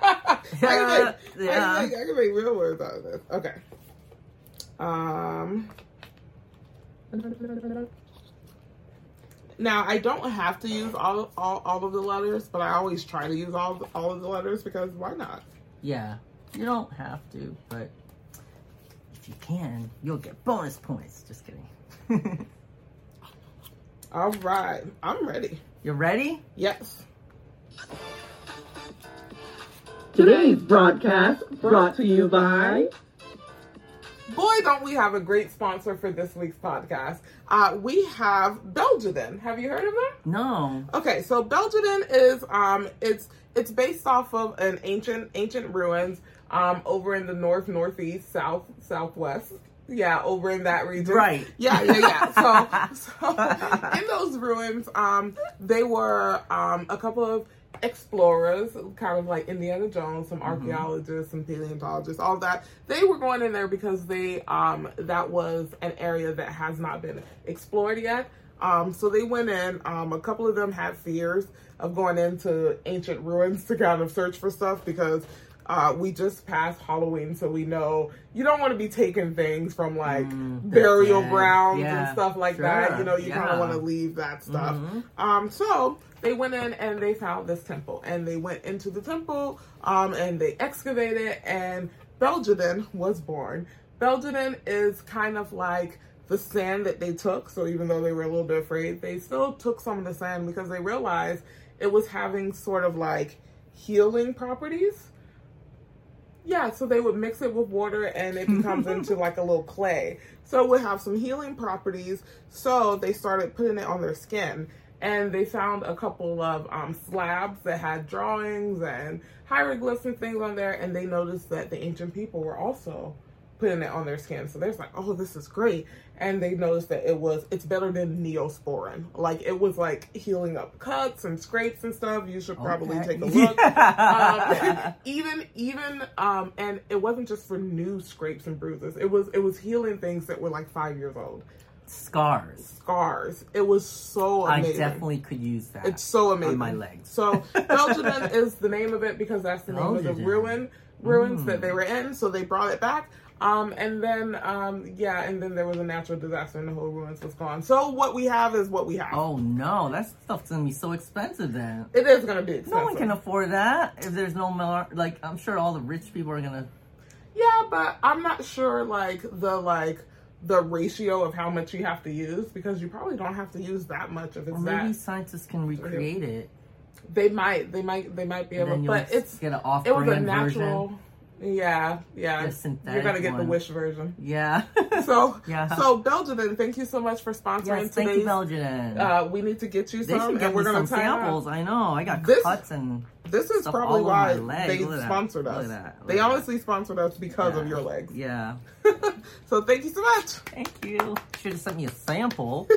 S1: I, can make, I,
S2: Yeah.
S1: can make, I can make real words out of this. Okay. Um. Now I don't have to use all all, all of the letters, but I always try to use all all of the letters because why not?
S2: Yeah. You don't have to, but if you can, you'll get bonus points. Just kidding.
S1: All right, I'm ready.
S2: You're ready?
S1: Yes.
S3: Today's broadcast brought to you by.
S1: Boy, don't we have a great sponsor for this week's podcast. Uh, we have Belgian. Have you heard of them?
S2: No.
S1: Okay, so Belgian is um it's it's based off of an ancient ancient ruins um over in the north, northeast, south, southwest. Yeah, over in that region.
S2: Right.
S1: Yeah, yeah, yeah. So so in those ruins, um they were um a couple of explorers, kind of like Indiana Jones, some archaeologists, some paleontologists, all that. They were going in there because they um that was an area that has not been explored yet. Um, so they went in. Um, a couple of them had fears of going into ancient ruins to kind of search for stuff because uh, we just passed Halloween, so we know you don't want to be taking things from like
S2: Mm,
S1: burial grounds
S2: Yeah,
S1: and stuff like
S2: sure,
S1: that. You know, you kind of want to leave that stuff.
S2: Mhm.
S1: Um, so they went in and they found this temple, and they went into the temple, um, and they excavated, and Belgedin was born. Belgedin is kind of like the sand that they took. So even though they were a little bit afraid, they still took some of the sand because they realized it was having sort of like healing properties. Yeah, so they would mix it with water and it becomes into like a little clay. So it would have some healing properties. So they started putting it on their skin. And they found a couple of um, slabs that had drawings and hieroglyphs and things on there. And they noticed that the ancient people were also putting it on their skin. So they're like, oh, this is great. And they noticed that it was, it's better than Neosporin. Like it was like healing up cuts and scrapes and stuff. You should probably
S2: Okay.
S1: take a look. um, even, even, um, and it wasn't just for new scrapes and bruises. It was, it was healing things that were like five years old.
S2: Scars.
S1: Scars. It was so
S2: I definitely could use that.
S1: It's so amazing.
S2: on my legs.
S1: So Belgium is the name of it because that's the name of the ruin ruins
S2: Mm.
S1: that they were in. So they brought it back. Um, and then um, yeah, and then there was a natural disaster and the whole ruins was gone. So what we have is what we have.
S2: Oh no, that stuff's gonna be so expensive then.
S1: It is gonna be expensive.
S2: No one can afford that if there's no more. Like I'm sure all the rich people are gonna.
S1: Yeah, but I'm not sure like the like the ratio of how much you have to use because you probably don't have to use that much of
S2: it. Maybe
S1: that.
S2: scientists can recreate it.
S1: They might, they might, they might be able, but it's
S2: get an
S1: it was a natural.
S2: version.
S1: Yeah, yeah. You're gonna get the wish version.
S2: Yeah.
S1: So,
S2: Yeah.
S1: so Belgian, thank you so much for sponsoring
S2: yes, thank you. Belgian.
S1: Uh, we need to get you some, and we're gonna
S2: some samples. I know. I got
S1: This-
S2: cuts and
S1: This is probably why they
S2: Look
S1: sponsored
S2: Look
S1: us.
S2: that. Look
S1: They honestly sponsored us because of your legs.
S2: yeah.
S1: so thank you so much.
S2: Thank you. Should have sent me a sample.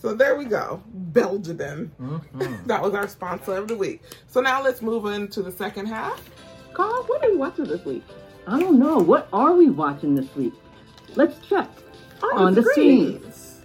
S1: So there we go, Belgian.
S2: Mhm.
S1: That was our sponsor of the week. So now let's move into the second half.
S3: Carl, what are we watching this week?
S4: I don't know. What are we watching this week? Let's check. On the screens.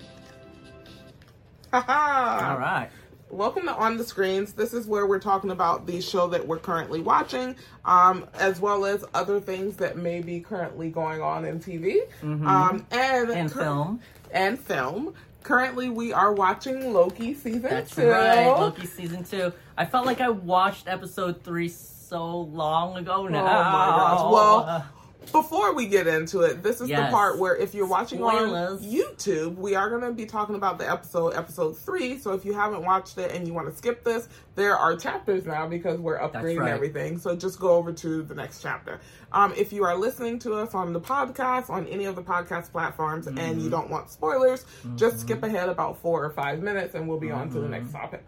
S1: Haha.
S2: All right.
S1: Welcome to On the Screens. This is where we're talking about the show that we're currently watching, um, as well as other things that may be currently going on in TV um, and
S2: And
S1: cur-
S2: film.
S1: and film. Currently, we are watching Loki season
S2: That's
S1: two.
S2: right. Loki season two. I felt like I watched episode three so long ago now.
S1: Oh my gosh. Well, before we get into it, this is
S2: Yes.
S1: the part where if you're watching
S2: Spoilers.
S1: on YouTube, we are going to be talking about the episode, episode three. So if you haven't watched it and you want to skip this, there are chapters now because we're upgrading
S2: right.
S1: everything. So just go over to the next chapter. Um, if you are listening to us on the podcast, on any of the podcast platforms, and
S2: Mm-hmm.
S1: you don't want spoilers, just skip ahead about four or five minutes and we'll be on to the next
S2: Mm-hmm.
S1: topic.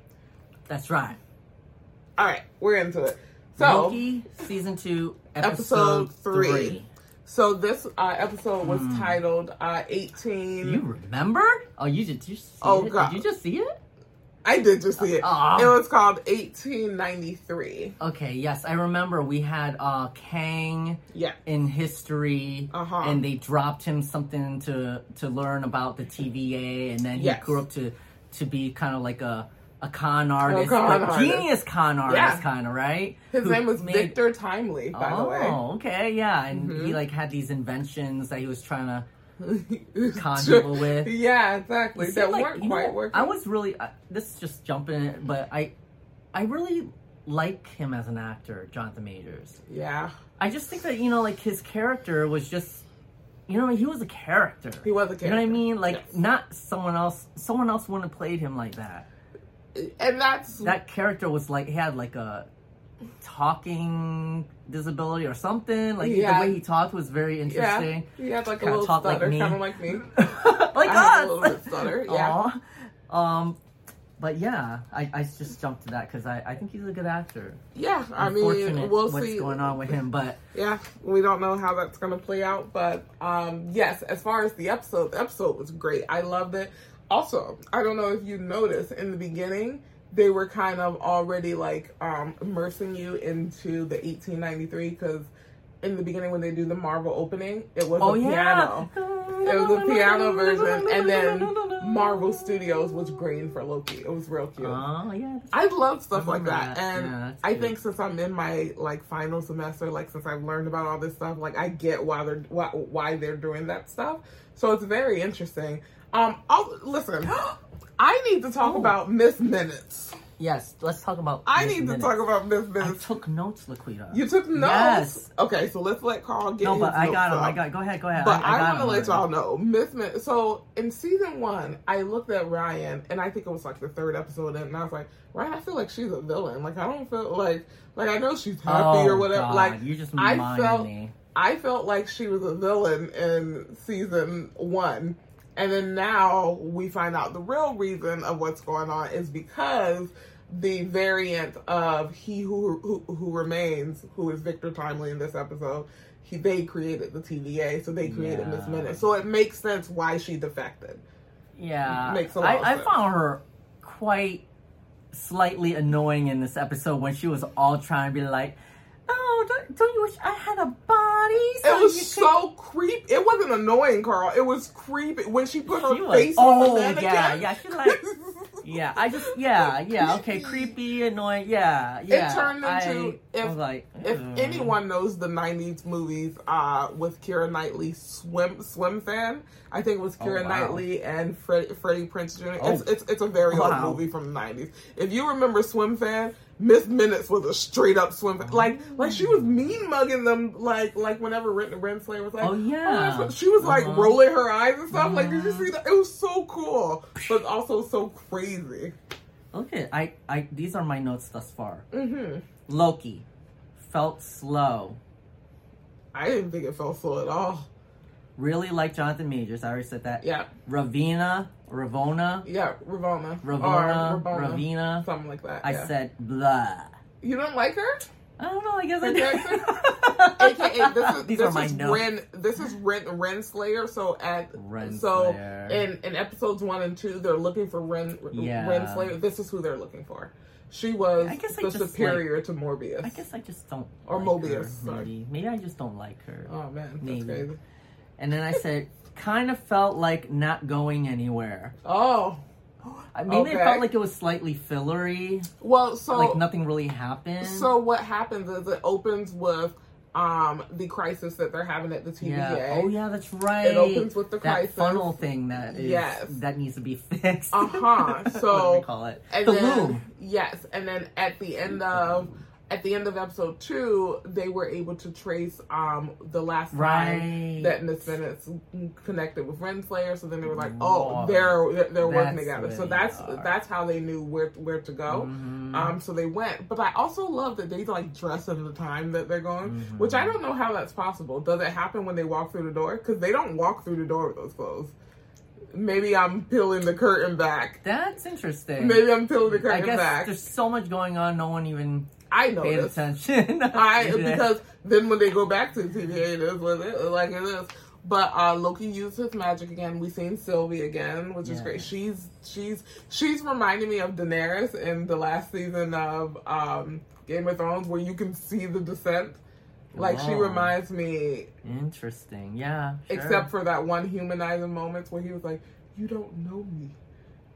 S2: that's right.
S1: All right, we're into it. So,
S2: Loki season two,
S1: episode
S2: episode,
S1: three.
S2: three.
S1: So this uh, episode was titled uh, 18.
S2: Hmm. You remember? Oh, you did. You see
S1: Oh,
S2: it?
S1: God.
S2: Did you just see it?
S1: I did just see it.
S2: Aw.
S1: It was called 1893.
S2: Okay. Yes, I remember. We had uh Kang
S1: Yeah.
S2: in history,
S1: Uh-huh.
S2: and they dropped him something to to learn about the TVA, and then he
S1: Yes.
S2: grew up to to be kind of like a a con artist,
S1: con
S2: like
S1: artist.
S2: genius con artist,
S1: Yeah.
S2: kind of right.
S1: His
S2: Who
S1: name was
S2: made-
S1: Victor Timely, by
S2: oh,
S1: the way. Mm-hmm.
S2: okay, yeah, and he like had these inventions that he was trying to con people with.
S1: Yeah, exactly. That
S2: like-
S1: weren't
S2: you know,
S1: quite working.
S2: I was really I, this is just jumping in, but I I really like him as an actor, Jonathan Majors.
S1: Yeah,
S2: I just think that you know, like his character was just, you know, he was a character.
S1: he was a character.
S2: You know what I mean? Like
S1: Yes.
S2: not someone else. Someone else wouldn't have played him like that.
S1: And that's
S2: That character was like he had like a talking disability or something. Like
S1: Yeah.
S2: the way he talked was very
S1: yeah.
S2: interesting.
S1: He had like a
S2: Kinda
S1: little
S2: talk like
S1: stutter,
S2: me.
S1: kind of like me.
S2: like
S1: I have a
S2: us.
S1: little bit stutter, yeah.
S2: Aw. Um, but yeah, I, I just jumped to that because I, I think he's a good actor.
S1: Yeah, I mean, we'll see
S2: what's
S1: see.
S2: going on with him, but
S1: Yeah, we don't know how that's going to play out, but um, yes, as far as the episode, the episode was great. I loved it. Also, I don't know if you noticed in the beginning, they were kind of already like um, immersing you into the 1893 because in the beginning when they do the Marvel opening, it was
S2: oh
S1: a
S2: yeah,
S1: piano. It was a piano version, and then Marvel Studios was green for Loki. It was real cute.
S2: Oh yeah,
S1: I love stuff
S2: I
S1: like that,
S2: that.
S1: and
S2: Yeah,
S1: I think since I'm in my like final semester, like since I've learned about all this stuff, like I get why they're why, why they're doing that stuff. So it's very interesting. Um, I'll listen. I need to talk
S2: Oh.
S1: about Miss Minutes.
S2: yes. Let's talk about.
S1: I
S2: Miss
S1: need
S2: Minutes.
S1: to talk about Miss Minutes.
S2: I took notes, Laquita.
S1: You took notes.
S2: Yes.
S1: Okay, so let's let Carl get.
S2: no, but I got him. I got. Go ahead. Go ahead.
S1: But
S2: I,
S1: I,
S2: got
S1: want to let y'all know, Miss Min- So in season one, I looked at Ryan, and I think it was like the third episode, and I was like, Ryan, I feel like she's a villain. Like I don't feel like like I know she's happy
S2: Oh,
S1: or whatever.
S2: God,
S1: Like
S2: you just
S1: I felt
S2: me.
S1: I felt like she was a villain in season one. And then now we find out the real reason of what's going on is because the variant of he who who, who remains, who is Victor Timely in this episode, he they created the TVA, so they created Miss
S2: Yeah.
S1: Minute. So it makes sense why she defected.
S2: Yeah,
S1: Makes a lot
S2: I, I found her quite slightly annoying in this episode when she was all trying to be like, "Oh, don't, don't you wish I had a body?" so
S1: It was
S2: you could-"
S1: so creepy. It wasn't annoying, Carl. It was creepy when she put her
S2: She was-
S1: face
S2: oh,
S1: on the mannequin.
S2: yeah, yeah, she like- yeah, I just yeah, yeah, okay, creepy, annoying, yeah, yeah.
S1: It turned into-
S2: I,
S1: if-
S2: I like,
S1: If
S2: "Ugh."
S1: anyone knows the '90s movies uh, with Keira Knightley swim swim fan, I think it was
S2: Oh,
S1: Keira
S2: wow.
S1: Knightley and Fred, Freddie Prinze Jr. It's,
S2: Oh.
S1: it's it's a very
S2: Wow.
S1: old movie from the '90s. If you remember Swim Fan, Miss Minutes was a straight up swim fan. Like like she was mean mugging them. Like like whenever Ren, Renslayer was like,
S2: Oh, yeah.
S1: what-" she was like
S2: Uh-huh.
S1: rolling her eyes and stuff. Like did you
S2: Uh-huh.
S1: see that? It was so cool, but also so crazy.
S2: Okay, I, I, these are my notes thus far.
S1: hmm
S2: Loki felt slow.
S1: I didn't think it felt slow at all.
S2: Really like Jonathan Majors. I already said that.
S1: Yeah.
S2: Ravina, Ravonna,
S1: Yeah, Ravonna. Ravonna.
S2: Ravina.
S1: Something like that.
S2: I
S1: yeah.
S2: said blah.
S1: You don't like her?
S2: I don't know. I guess I
S1: Okay.
S2: did.
S1: AKA, this is
S2: These
S1: this
S2: are my
S1: is
S2: notes.
S1: Ren. This is Ren Renslayer. So at
S2: Ren
S1: so in in episodes one and two, they're looking for Ren
S2: Yeah.
S1: Renslayer. This is who they're looking for. She was
S2: I guess I
S1: the
S2: just
S1: superior to Morbius.
S2: I guess I just don't.
S1: Or
S2: like
S1: Mobius,
S2: her. Maybe. maybe I just don't like her.
S1: Oh man, that's
S2: Maybe.
S1: crazy.
S2: And then I said, kind of felt like not going anywhere.
S1: Oh,
S2: I mean,
S1: Okay.
S2: it felt like it was slightly fillery.
S1: well, so
S2: like nothing really happened.
S1: so what happens is it opens with um the crisis that they're having at the TVA.
S2: yeah. Oh yeah, that's right.
S1: It opens with the
S2: that
S1: crisis.
S2: funnel thing that is
S1: Yes.
S2: that needs to be fixed.
S1: Uh huh.
S2: what do
S1: So
S2: we call it?
S1: And
S2: the
S1: then,
S2: loom.
S1: Yes, and then at the end of at the end of episode two, they were able to trace um the last time that Miss Minutes connected with Renslayer. So then they were like, oh, they're they're, they're working together. So that's
S2: are.
S1: that's how they knew where where to go.
S2: Mhm.
S1: Um, so they went, but I also love that they like dress in the time that they're going, which I don't know how that's possible. Does it happen when they walk through the door? Because they don't walk through the door with those clothes. Maybe I'm peeling the curtain back.
S2: That's interesting.
S1: Maybe I'm peeling the curtain I
S2: guess
S1: back.
S2: there's so much going on. No one even
S1: I noticed.
S2: attention.
S1: I because then when they go back to the TVA, it is what it like it is. But uh, Loki used his magic again. We've seen Sylvie again, which is great. She's she's she's reminding me of Daenerys in the last season of um, Game of Thrones, where you can see the descent. Like she
S2: Oh.
S1: reminds me,
S2: Interesting. Yeah. sure.
S1: except for that one humanizing moment where he was like, "You don't know me."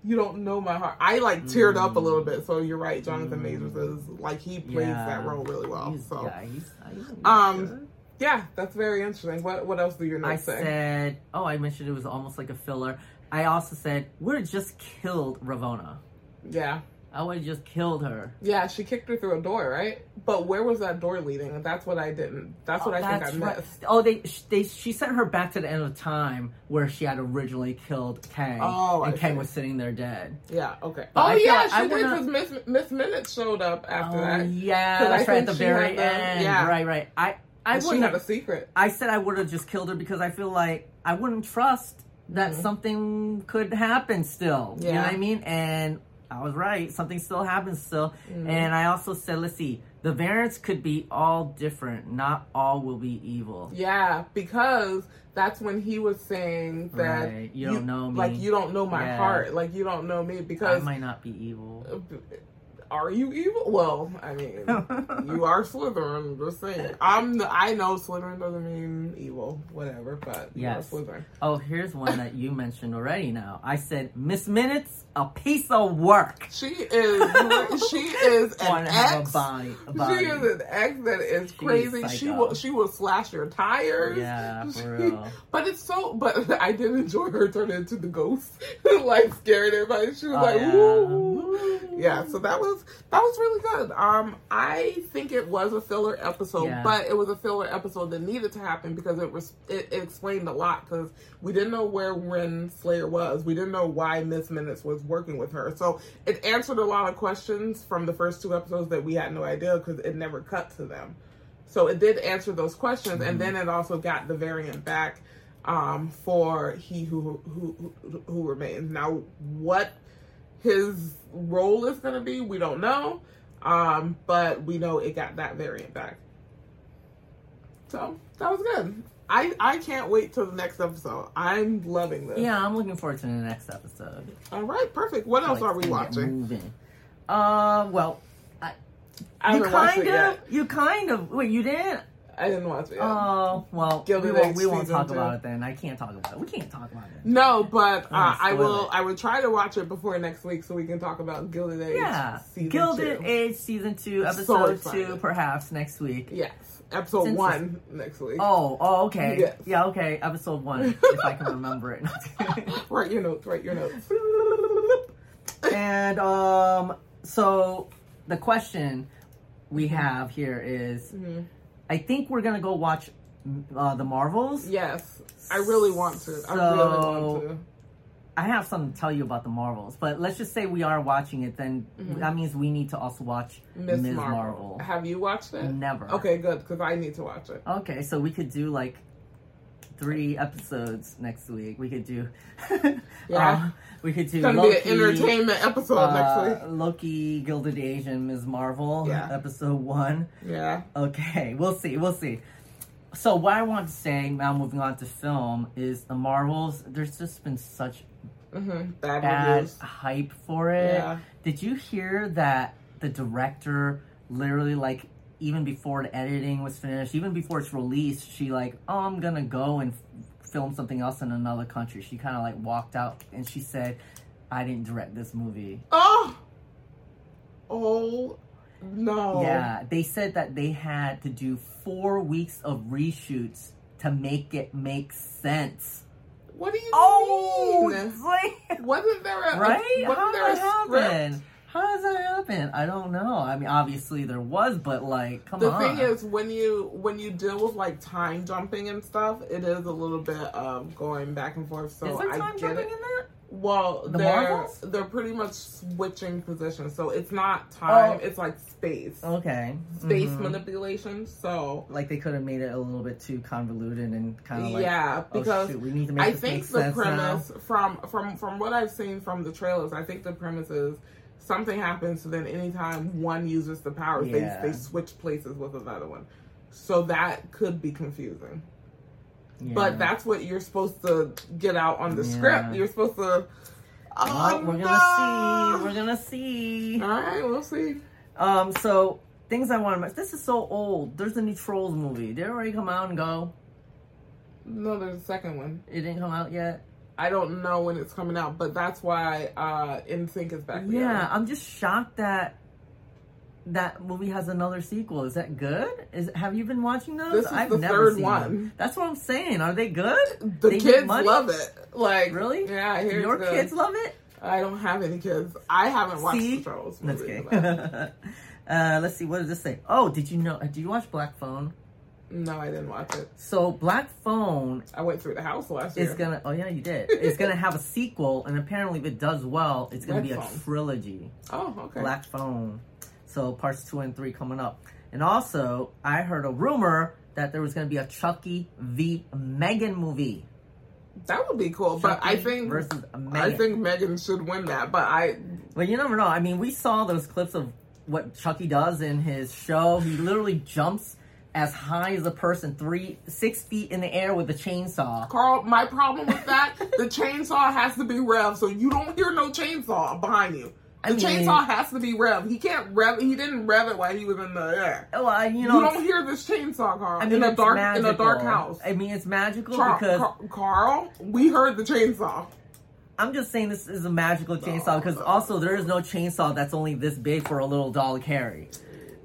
S1: You don't know my heart. I like teared up a little bit. So you're right. Jonathan
S2: Mm.
S1: Majors is like he plays
S2: Yeah.
S1: that role really well.
S2: He's-
S1: so
S2: yeah, he's, he's
S1: Um,
S2: good.
S1: Yeah, that's very interesting. What what else do your
S2: I
S1: say?
S2: said, oh, I mentioned it was almost like a filler. I also said, have just killed Ravonna.
S1: yeah,
S2: I would have just killed her.
S1: yeah, she kicked her through a door, right? But where was that door leading? That's what I didn't. That's what I think I
S2: That's
S1: missed.
S2: Oh, they they she sent her back to the end of time where she had originally killed Kang,
S1: Oh,
S2: and
S1: I
S2: Kang
S1: see.
S2: was sitting there dead.
S1: Yeah, okay.
S2: But
S1: oh
S2: I
S1: yeah,
S2: like I
S1: she did because Miss Miss Minutes showed up after
S2: oh,
S1: that.
S2: yeah, that's right at the very
S1: the-
S2: end.
S1: yeah.
S2: Right, right. I, I wouldn't
S1: had a secret.
S2: I said I would have just killed her because I feel like I wouldn't trust that
S1: Mhm.
S2: something could happen still. You know
S1: Yeah.
S2: what I mean? And I was right. Something still happens still.
S1: Mhm.
S2: And I also said, let's see, the variants could be all different. Not all will be evil.
S1: Yeah, because that's when he was saying that
S2: Right, you don't know me.
S1: like you don't know my
S2: Yeah.
S1: heart, like you don't know me because I
S2: might not be evil.
S1: Are you evil? Well, I mean, you are Slytherin. Just saying. I'm. The, I know Slytherin doesn't mean evil, whatever. But
S2: Yes.
S1: Slytherin.
S2: Oh, here's one that you mentioned already now. I said, Miss Minutes, a piece of work.
S1: She is. she is an
S2: have a body. A body.
S1: She is an ex that is crazy. She will. She will slash your tires.
S2: Yeah, for
S1: She-
S2: real.
S1: But it's so. But I did enjoy her turning into the ghost, like scaring everybody. She was
S2: Oh,
S1: like,
S2: yeah.
S1: "Woo." yeah. So that was that was really good. Um, I think it was a filler episode,
S2: Yeah.
S1: but it was a filler episode that needed to happen because it was it, it explained a lot because we didn't know where Renslayer was. We didn't know why Miss Minutes was working with her. So it answered a lot of questions from the first two episodes that we had no idea because it never cut to them. So it did answer those questions, and then it also got the variant back um, for he who who who, who remains. Now, what his role is going to be, we don't know, um, but we know it got that variant back. So that was good. I I can't wait till the next episode. I'm loving this.
S2: Yeah, I'm looking forward to the next episode.
S1: All right, perfect. What else
S2: Like,
S1: are we watching?
S2: Moving. Uh, well,
S1: I
S2: you kind of,
S1: yet.
S2: you kind of. Wait, you didn't?
S1: I didn't watch it. Yet.
S2: Oh well,
S1: Gilded
S2: we won't,
S1: Age
S2: we won't talk
S1: two.
S2: about it then. I can't talk about it. We can't talk about it.
S1: no, but uh, I will.
S2: it.
S1: I will try to watch it before next week so we can talk about Gilded Age.
S2: Yeah,
S1: season
S2: Gilded
S1: two.
S2: Age season two, episode
S1: excited.
S2: two, perhaps next week.
S1: Yes, episode
S2: Since
S1: one next week.
S2: Oh, oh, okay.
S1: Yes.
S2: Yeah, okay. Episode one, if I can remember it.
S1: Write your notes. Write your notes.
S2: and um, so the question we have here is,
S1: Mm-hmm.
S2: I think we're gonna go watch uh, the Marvels.
S1: Yes, I really want to. I really want to.
S2: I have something to tell you about the Marvels, but let's just say we are watching it. Then that means we need to also watch
S1: Miss
S2: Ms.
S1: Marvel.
S2: Marvel.
S1: Have you watched it?
S2: Never.
S1: Okay, good because I need to watch it.
S2: Okay, so we could do like three episodes next week. We could do.
S1: Yeah.
S2: uh, we could do
S1: gonna
S2: Loki,
S1: be an entertainment episode
S2: uh,
S1: next week.
S2: Loki, Gilded Age, and Ms. Marvel.
S1: Yeah.
S2: Episode one.
S1: Yeah.
S2: Okay, we'll see. We'll see. So what I want to say now, moving on to film, is the Marvels. There's just been such
S1: Mm-hmm. Bad,
S2: bad hype for it.
S1: Yeah.
S2: Did you hear that the director literally like even before the editing was finished, even before it's released, she like, oh, I'm gonna go and f- film something else in another country. She kind of like walked out and she said, I didn't direct this movie.
S1: Oh. Oh no.
S2: Yeah, they said that they had to do four weeks of reshoots to make it make sense.
S1: What do you
S2: Oh,
S1: mean?
S2: like,
S1: Wasn't there a
S2: right?
S1: Wasn't
S2: How
S1: there a
S2: that
S1: script?
S2: How does that happen? I don't know. I mean, obviously there was, but like, come
S1: The
S2: on.
S1: The thing is, when you when you deal with like time jumping and stuff, it is a little bit of going back and forth. So
S2: is there
S1: I
S2: time
S1: get
S2: jumping
S1: it.
S2: in that?
S1: Well,
S2: The
S1: they're
S2: Marvels?
S1: they're pretty much switching positions, so it's not time;
S2: Oh.
S1: it's like space,
S2: Okay.
S1: space
S2: Mhm.
S1: manipulation. So
S2: Like they could have made it a little bit too convoluted and kind of like,
S1: yeah,
S2: oh,
S1: because
S2: shoot, we need to make
S1: I think the premise from from from what I've seen from the trailers, I think the premise is something happens, so then anytime one uses the powers,
S2: Yeah.
S1: they they switch places with another one. So that could be confusing.
S2: now.
S1: But that's what you're supposed to get out on the
S2: Yeah.
S1: script. You're supposed to. Oh,
S2: Well, we're
S1: no.
S2: gonna see. We're gonna see.
S1: All right, we'll see.
S2: Um, so things I want to mention. This is so old. There's a new Trolls movie. Did it already come out and go?
S1: No, there's a second one.
S2: It didn't come out yet.
S1: I don't know when it's coming out, but that's why uh NSYNC is back.
S2: Yeah,
S1: together.
S2: I'm just shocked that that movie has another sequel. Is that good? Is have you been watching those?
S1: This is
S2: I've
S1: the
S2: never
S1: third
S2: seen
S1: one.
S2: them. That's what I'm saying. Are they good?
S1: The
S2: They
S1: kids love it. Like
S2: Really?
S1: Yeah,
S2: Your
S1: good.
S2: kids love it.
S1: I don't have any kids. I haven't watched
S2: See?
S1: the Trolls
S2: That's okay. uh, let's see. What does this say? Oh, did you know? Did you watch Black Phone?
S1: No, I didn't watch it.
S2: So Black Phone
S1: I went through the house last year.
S2: is gonna. Oh yeah, you did. It's gonna have a sequel, and apparently, if it does well, it's gonna
S1: Red
S2: be a trilogy.
S1: oh, okay.
S2: Black Phone. So parts two and three coming up. And also, I heard a rumor that there was going to be a Chucky v Megan movie.
S1: That would be cool, but I think
S2: versus Megan.
S1: I think Megan should win that. But I
S2: Well, you never know. I mean, we saw those clips of what Chucky does in his show. He literally jumps as high as a person, three, six feet in the air with a chainsaw.
S1: Carl, my problem with that, the chainsaw has to be rev, so you don't hear no chainsaw behind you. The
S2: I mean-
S1: chainsaw has to be rev. He can't rev. He didn't rev it while he was in the air.
S2: Well, I- you
S1: You, don't hear this chainsaw, Carl,
S2: I mean,
S1: in a dark
S2: magical.
S1: in a dark house.
S2: I mean, it's magical
S1: Char-
S2: because
S1: Car- Carl, we heard the chainsaw.
S2: I'm just saying this is a magical chainsaw because also there is no chainsaw that's only this big for a little doll to carry.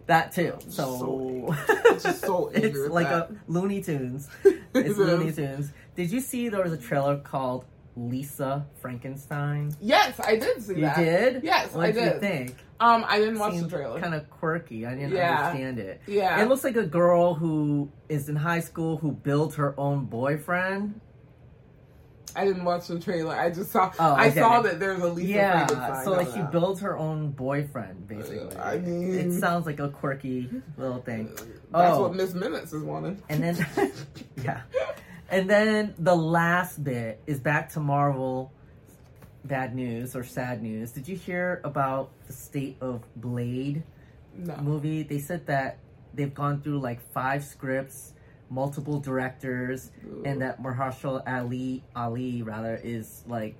S2: That too. So,
S1: So- it's just so
S2: it's like
S1: that.
S2: a Looney Tunes. It's. Looney Tunes. Did you see there was a trailer called Lisa Frankenstein?
S1: Yes, I did see
S2: You
S1: that.
S2: did?
S1: Yes,
S2: what
S1: I
S2: did
S1: did.
S2: you think?
S1: Um, I didn't watch the trailer.
S2: Kind of quirky. I didn't
S1: Yeah.
S2: understand it.
S1: Yeah.
S2: It looks like a girl who is in high school who builds her own boyfriend.
S1: I didn't watch the trailer. I just saw.
S2: Oh,
S1: I
S2: okay.
S1: saw that there's a Lisa
S2: Yeah,
S1: Frankenstein
S2: so like she builds her own boyfriend, basically.
S1: I mean-
S2: it sounds like a quirky little thing.
S1: That's
S2: oh,
S1: what Miss Minutes is wanting.
S2: and then yeah, and then the last bit is back to Marvel. Bad news or sad news. Did you hear about the state of Blade
S1: No.
S2: movie? They said that they've gone through like five scripts, multiple directors, and that Mahershala Ali Ali rather is like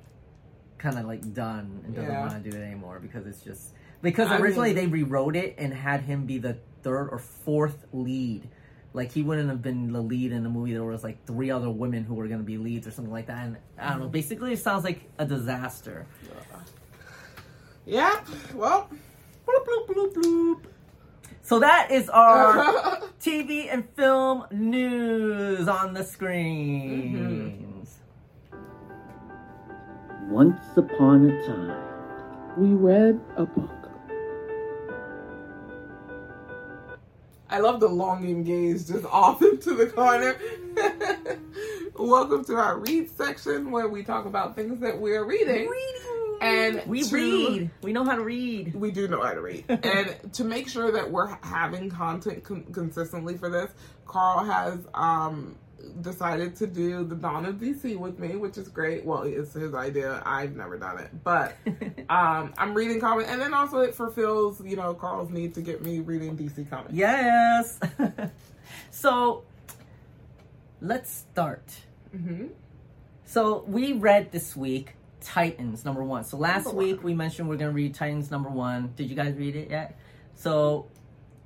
S2: kind of like done and doesn't
S1: Yeah.
S2: want to do it anymore because it's just because
S1: I
S2: originally
S1: mean-
S2: they rewrote it and had him be the third or fourth lead like he wouldn't have been the lead in the movie. There was like three other women who were gonna be leads or something like that. And I don't know. Basically, it sounds like a disaster.
S1: Yeah. Well.
S2: Bloop, bloop, bloop, bloop. So that is our TV and film news on the screens. Mm-hmm.
S4: Once upon a time.
S3: We read a book.
S1: I love the longing gaze just off into the corner. Welcome to our read section where we talk about things that we're reading. And
S2: We
S1: to-
S2: read. We know how to read.
S1: We do know how to read. and to make sure that we're having content con- consistently for this, Carl has um, decided to do the Dawn of DC with me, which is great. Well, it's his idea. I've never done it. But um, I'm reading comics. And then also it fulfills, you know, Carl's need to get me reading DC comics.
S2: Yes. so let's start.
S1: hmm
S2: So we read this week Titans number one. So last
S1: Number
S2: week
S1: one.
S2: we mentioned we're gonna read Titans number one. Did you guys read it yet? So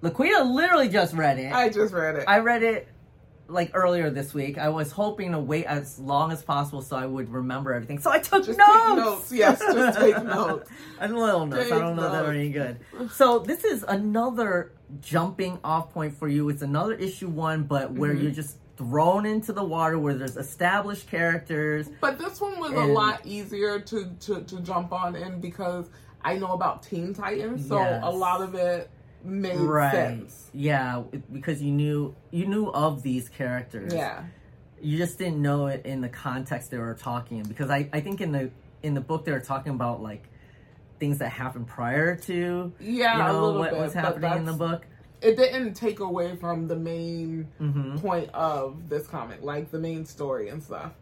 S2: Laquita literally just read it.
S1: I just read it.
S2: I read it like earlier this week. I was hoping to wait as long as possible so I would remember everything. So I took
S1: just
S2: notes.
S1: take notes. Yes, just take notes.
S2: and little notes. I don't know if they're any good. So this is another jumping off point for you. It's another issue one, but where
S1: Mm-hmm.
S2: you're just thrown into the water where there's established characters.
S1: But this one was a lot easier to, to, to jump on in because I know about Teen Titans, so
S2: Yes.
S1: a lot of it made
S2: Right.
S1: sense.
S2: Yeah, because you knew you knew of these characters.
S1: Yeah.
S2: You just didn't know it in the context they were talking in. Because I, I think in the in the book they were talking about like things that happened prior to
S1: Yeah,
S2: you know what
S1: bit.
S2: was happening in the book.
S1: It didn't take away from the main
S2: hmm
S1: point of this comic, like the main story and stuff.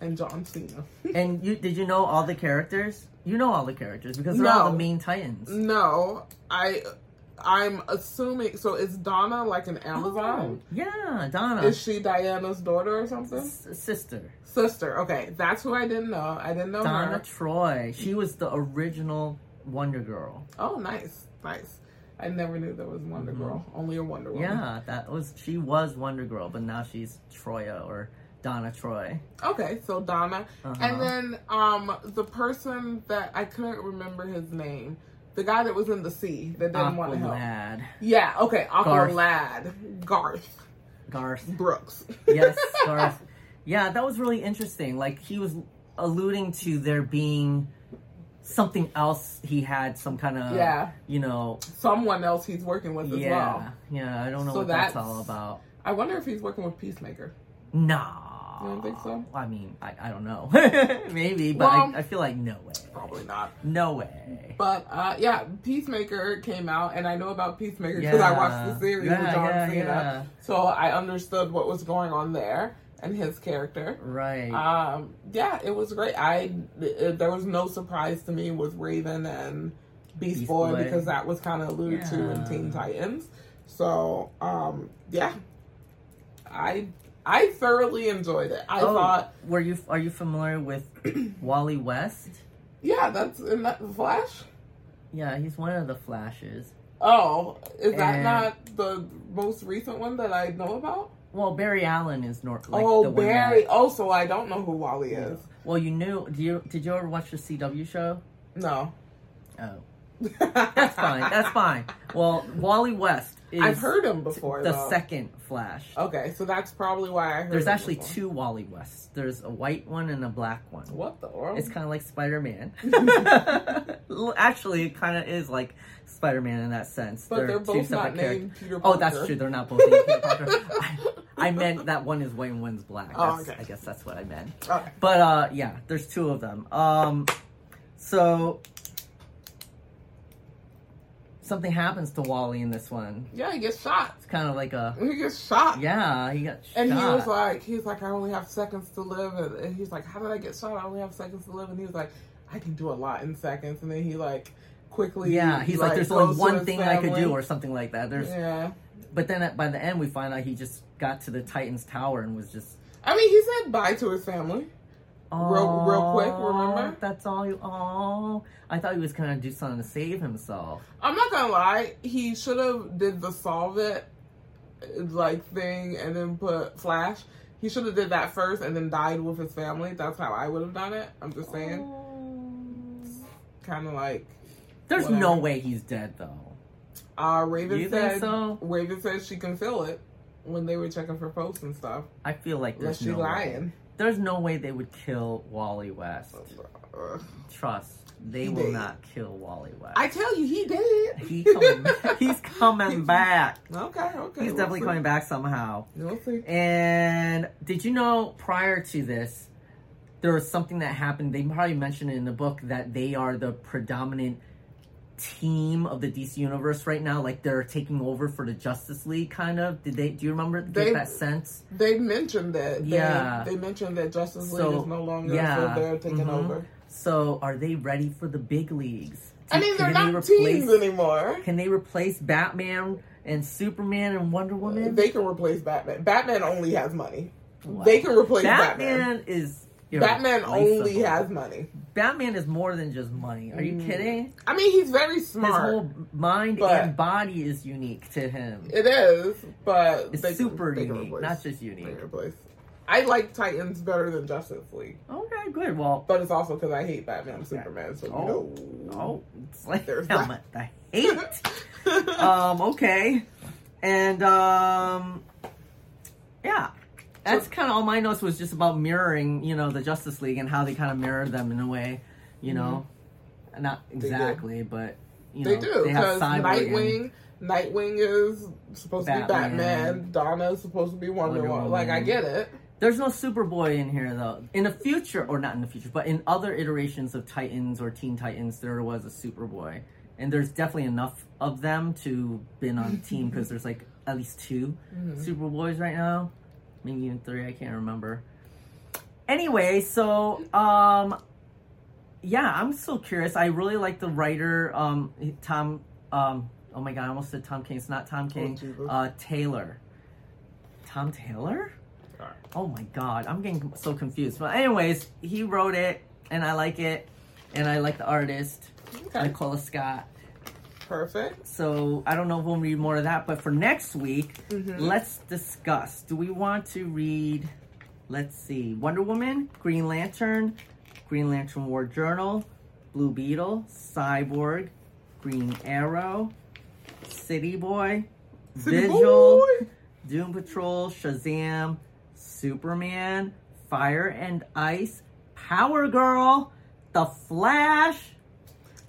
S1: And John Cena.
S2: And you did you know all the characters? You know all the characters because they're all the main titans.
S1: no, I. I'm assuming. So is Donna like an Amazon?
S2: Oh, yeah, Donna,
S1: Is she Diana's daughter or something?
S2: S- sister.
S1: Sister. Okay, that's who I didn't know. I didn't know
S2: Donna
S1: her.
S2: Troy. She was the original Wonder Girl.
S1: Oh, nice, nice. I never knew there was Wonder Girl. Only a Wonder Woman.
S2: Mm-hmm. Yeah, that was she was Wonder Girl, but now she's Troya or Donna Troy.
S1: Okay, so Donna,
S2: Uh-huh.
S1: and then um the person that I couldn't remember his name, the guy that was in the sea that didn't want to help.
S2: Aqualad.
S1: Yeah. Okay. Aqua. Lad, Garth
S2: Garth.
S1: Brooks.
S2: Yes, Garth. Yeah, that was really interesting. Like he was alluding to there being something else he had some kind of
S1: Yeah.
S2: you know
S1: Someone else he's working with as
S2: yeah
S1: well.
S2: yeah i don't know
S1: So
S2: what that's,
S1: that's-
S2: all about
S1: I wonder if he's working with Peacemaker.
S2: no
S1: You don't think so?
S2: i mean i, I don't know maybe but
S1: Well-
S2: I, I feel like no way
S1: Probably not.
S2: no way
S1: But uh, yeah, Peacemaker came out, and I know about Peacemaker because I watched the series
S2: Yeah,
S1: with John
S2: yeah,
S1: Cena,
S2: yeah.
S1: so I understood what was going on there and his character.
S2: right
S1: Um, yeah, it was great. I it, there was no surprise to me with Raven and Beast,
S2: Beast
S1: Boy,
S2: Boy.
S1: because that was kind of alluded to in Teen Titans. So um, yeah, I I thoroughly enjoyed it. I
S2: oh,
S1: thought,
S2: were you are you familiar with wally west
S1: yeah, that's in that Flash.
S2: yeah he's one of the flashes
S1: Oh, is that not the most recent one that I know about?
S2: Well barry allen is North. like
S1: oh,
S2: the
S1: Barry.
S2: that-
S1: Oh, so I don't know who Wally is.
S2: well you knew do you did you ever watch the cw show
S1: No.
S2: oh That's fine. That's fine. Well, Wally West is
S1: I've heard him before.
S2: the
S1: though.
S2: second Flash.
S1: Okay, so that's probably why I heard.
S2: There's actually
S1: before.
S2: two Wally Wests. There's a white one and a black one.
S1: What the world?
S2: It's kind of like Spider Man. actually, it kind of is like Spider Man in that sense.
S1: but they're
S2: two
S1: both not
S2: characters.
S1: named Peter.
S2: Oh, that's true. They're not both named Peter Parker. I, I meant that one is white and one's black.
S1: Oh, okay.
S2: I guess that's what I meant.
S1: Okay.
S2: But uh, yeah, there's two of them. Um, so something happens to Wally in this one.
S1: Yeah, he gets shot.
S2: It's kind of like a
S1: He gets shot.
S2: yeah. He got shot.
S1: And he was like, he's like, I only have seconds to live, and, he's like, how did I get shot? I only have seconds to live, and he was like, I can do a lot in seconds, and then he like quickly,
S2: yeah, he's like, there's only one thing I could do, or something like that. There's,
S1: yeah.
S2: but then at, by the end we find out he just got to the Titans Tower and was just
S1: I mean, he said bye to his family. Real- real quick, remember?
S2: That's all you. Oh, I thought he was gonna do something to save himself.
S1: I'm not gonna lie, he should have did the solve it like thing and then put Flash. He should have did that first and then died with his family. That's how I would have done it. I'm just saying, kind of like
S2: There's no way he's dead though.
S1: uh, Raven
S2: You
S1: said.
S2: so?
S1: Raven said she can feel it when they were checking for posts and stuff.
S2: I feel like
S1: Unless
S2: there's
S1: she
S2: no way. There's no way they would kill Wally West. Trust, they
S1: He
S2: will not kill Wally West.
S1: I tell you, he did.
S2: he coming, he's coming back.
S1: Okay, okay.
S2: He's
S1: we'll
S2: definitely
S1: see.
S2: coming back somehow.
S1: We'll see.
S2: And did you know prior to this, there was something that happened? They probably mentioned it in the book that they are the predominant team of the DC universe right now. Like they're taking over for the Justice League, kind of. Did they? Do you remember? Get
S1: They-
S2: that sense?
S1: They mentioned that.
S2: Yeah.
S1: They mentioned that Justice League
S2: So,
S1: is no longer
S2: yeah,
S1: so they're taking
S2: mhm.
S1: over.
S2: So are they ready for the big leagues?
S1: I mean, they're
S2: Can they
S1: not teams anymore.
S2: Can they replace Batman and Superman and Wonder Woman?
S1: They can replace Batman. Batman only has money. They can replace
S2: Batman,
S1: Batman.
S2: is
S1: Batman only has money.
S2: Batman is more than just money. Are you
S1: Mm.
S2: kidding?
S1: I mean, he's very smart.
S2: His whole mind and body is unique to him.
S1: It is, but
S2: It's
S1: can-
S2: super unique, not just unique.
S1: I like Titans better than Justice League,
S2: Okay, good. Well,
S1: but it's also because I hate Batman and Superman. So you
S2: oh,
S1: know.
S2: oh, it's like
S1: There's
S2: how much I hate. um, okay, and um, yeah, that's kind of all my notes was just about mirroring, you know, the Justice League and how they kind of mirror them in a way, you know, not
S1: Mm-hmm. do.
S2: exactly, but you
S1: They
S2: know,
S1: do
S2: they have
S1: because
S2: Cyborg and-
S1: Nightwing. Nightwing is supposed to be
S2: Batman.
S1: Batman. Donna is supposed to be Wonder,
S2: Wonder
S1: Woman. Like I get it.
S2: There's no Superboy in here though. In the future, or not in the future, but in other iterations of Titans or Teen Titans, there was a Superboy, and there's definitely enough of them to been on the team because there's like at least 2
S1: Mm-hmm.
S2: Superboys right now, maybe even three. I can't remember. Anyway, so um, yeah, I'm still curious. I really like the writer um Tom um oh my god, I almost said Tom King. It's not Tom King. Uh, Taylor. Tom Taylor.
S1: Alright.
S2: Oh my god, I'm getting so confused. But anyways, he wrote it, and I like it, and I like the artist,
S1: Okay.
S2: Nicola Scott.
S1: Perfect.
S2: So I don't know if we'll read more of that, but for next week,
S1: Mhm.
S2: let's discuss. Do we want to read? Let's see, Wonder Woman, Green Lantern, Green Lantern War Journal, Blue Beetle, Cyborg, Green Arrow, City Boy,
S1: City
S2: Vigil,
S1: Boy.
S2: Doom Patrol, Shazam, Superman, Fire and Ice, Power Girl, The Flash.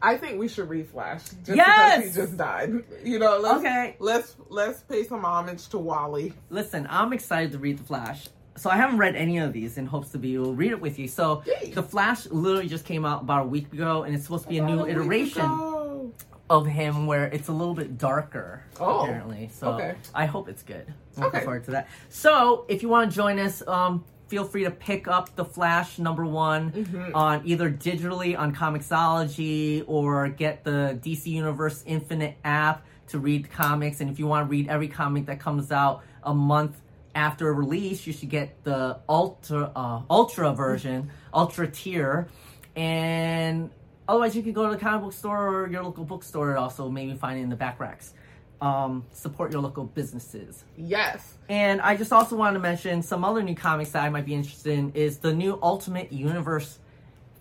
S1: I think we should read Flash just
S2: Yes!
S1: because he just died. You know, let's,
S2: Okay.
S1: Let's let's pay some homage to Wally.
S2: Listen, I'm excited to read The Flash. So I haven't read any of these in hopes to be able to read it with you. So
S1: Yay.
S2: The Flash literally just came out about a week ago, and it's supposed to be a new
S1: About week
S2: iteration of him where it's a little bit darker,
S1: Oh,
S2: apparently. So
S1: okay.
S2: I hope it's good. I'm looking
S1: Okay.
S2: forward to that. So if you want to join us, um, feel free to pick up The Flash number one
S1: Mm-hmm.
S2: on either digitally on Comixology or get the DC Universe Infinite app to read comics. And if you want to read every comic that comes out a month after release, you should get the ultra uh, ultra version, ultra tier, and otherwise you can go to the comic book store or your local bookstore. and Also, maybe find it in the back racks. Um, support your local businesses.
S1: Yes.
S2: And I just also want to mention some other new comics that I might be interested in is the new Ultimate Universe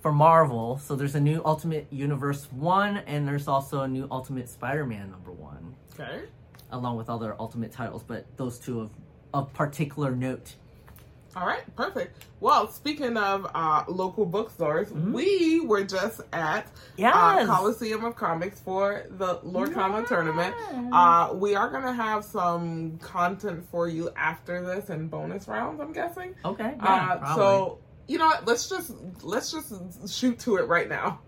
S2: for Marvel. So there's a new Ultimate Universe 1 and there's also a new Ultimate Spider-Man number 1
S1: Okay.
S2: along with other Ultimate titles, but those two of of particular note.
S1: All right, perfect. Well, speaking of uh, local bookstores, we were just at uh,
S2: Mm-hmm.
S1: Coliseum of Comics for the Lorcana Tournament. Uh, we are going to have some content for you after this and bonus rounds, I'm guessing.
S2: Okay. Yeah,
S1: uh, so, you know what? Let's just let's just shoot to it right now.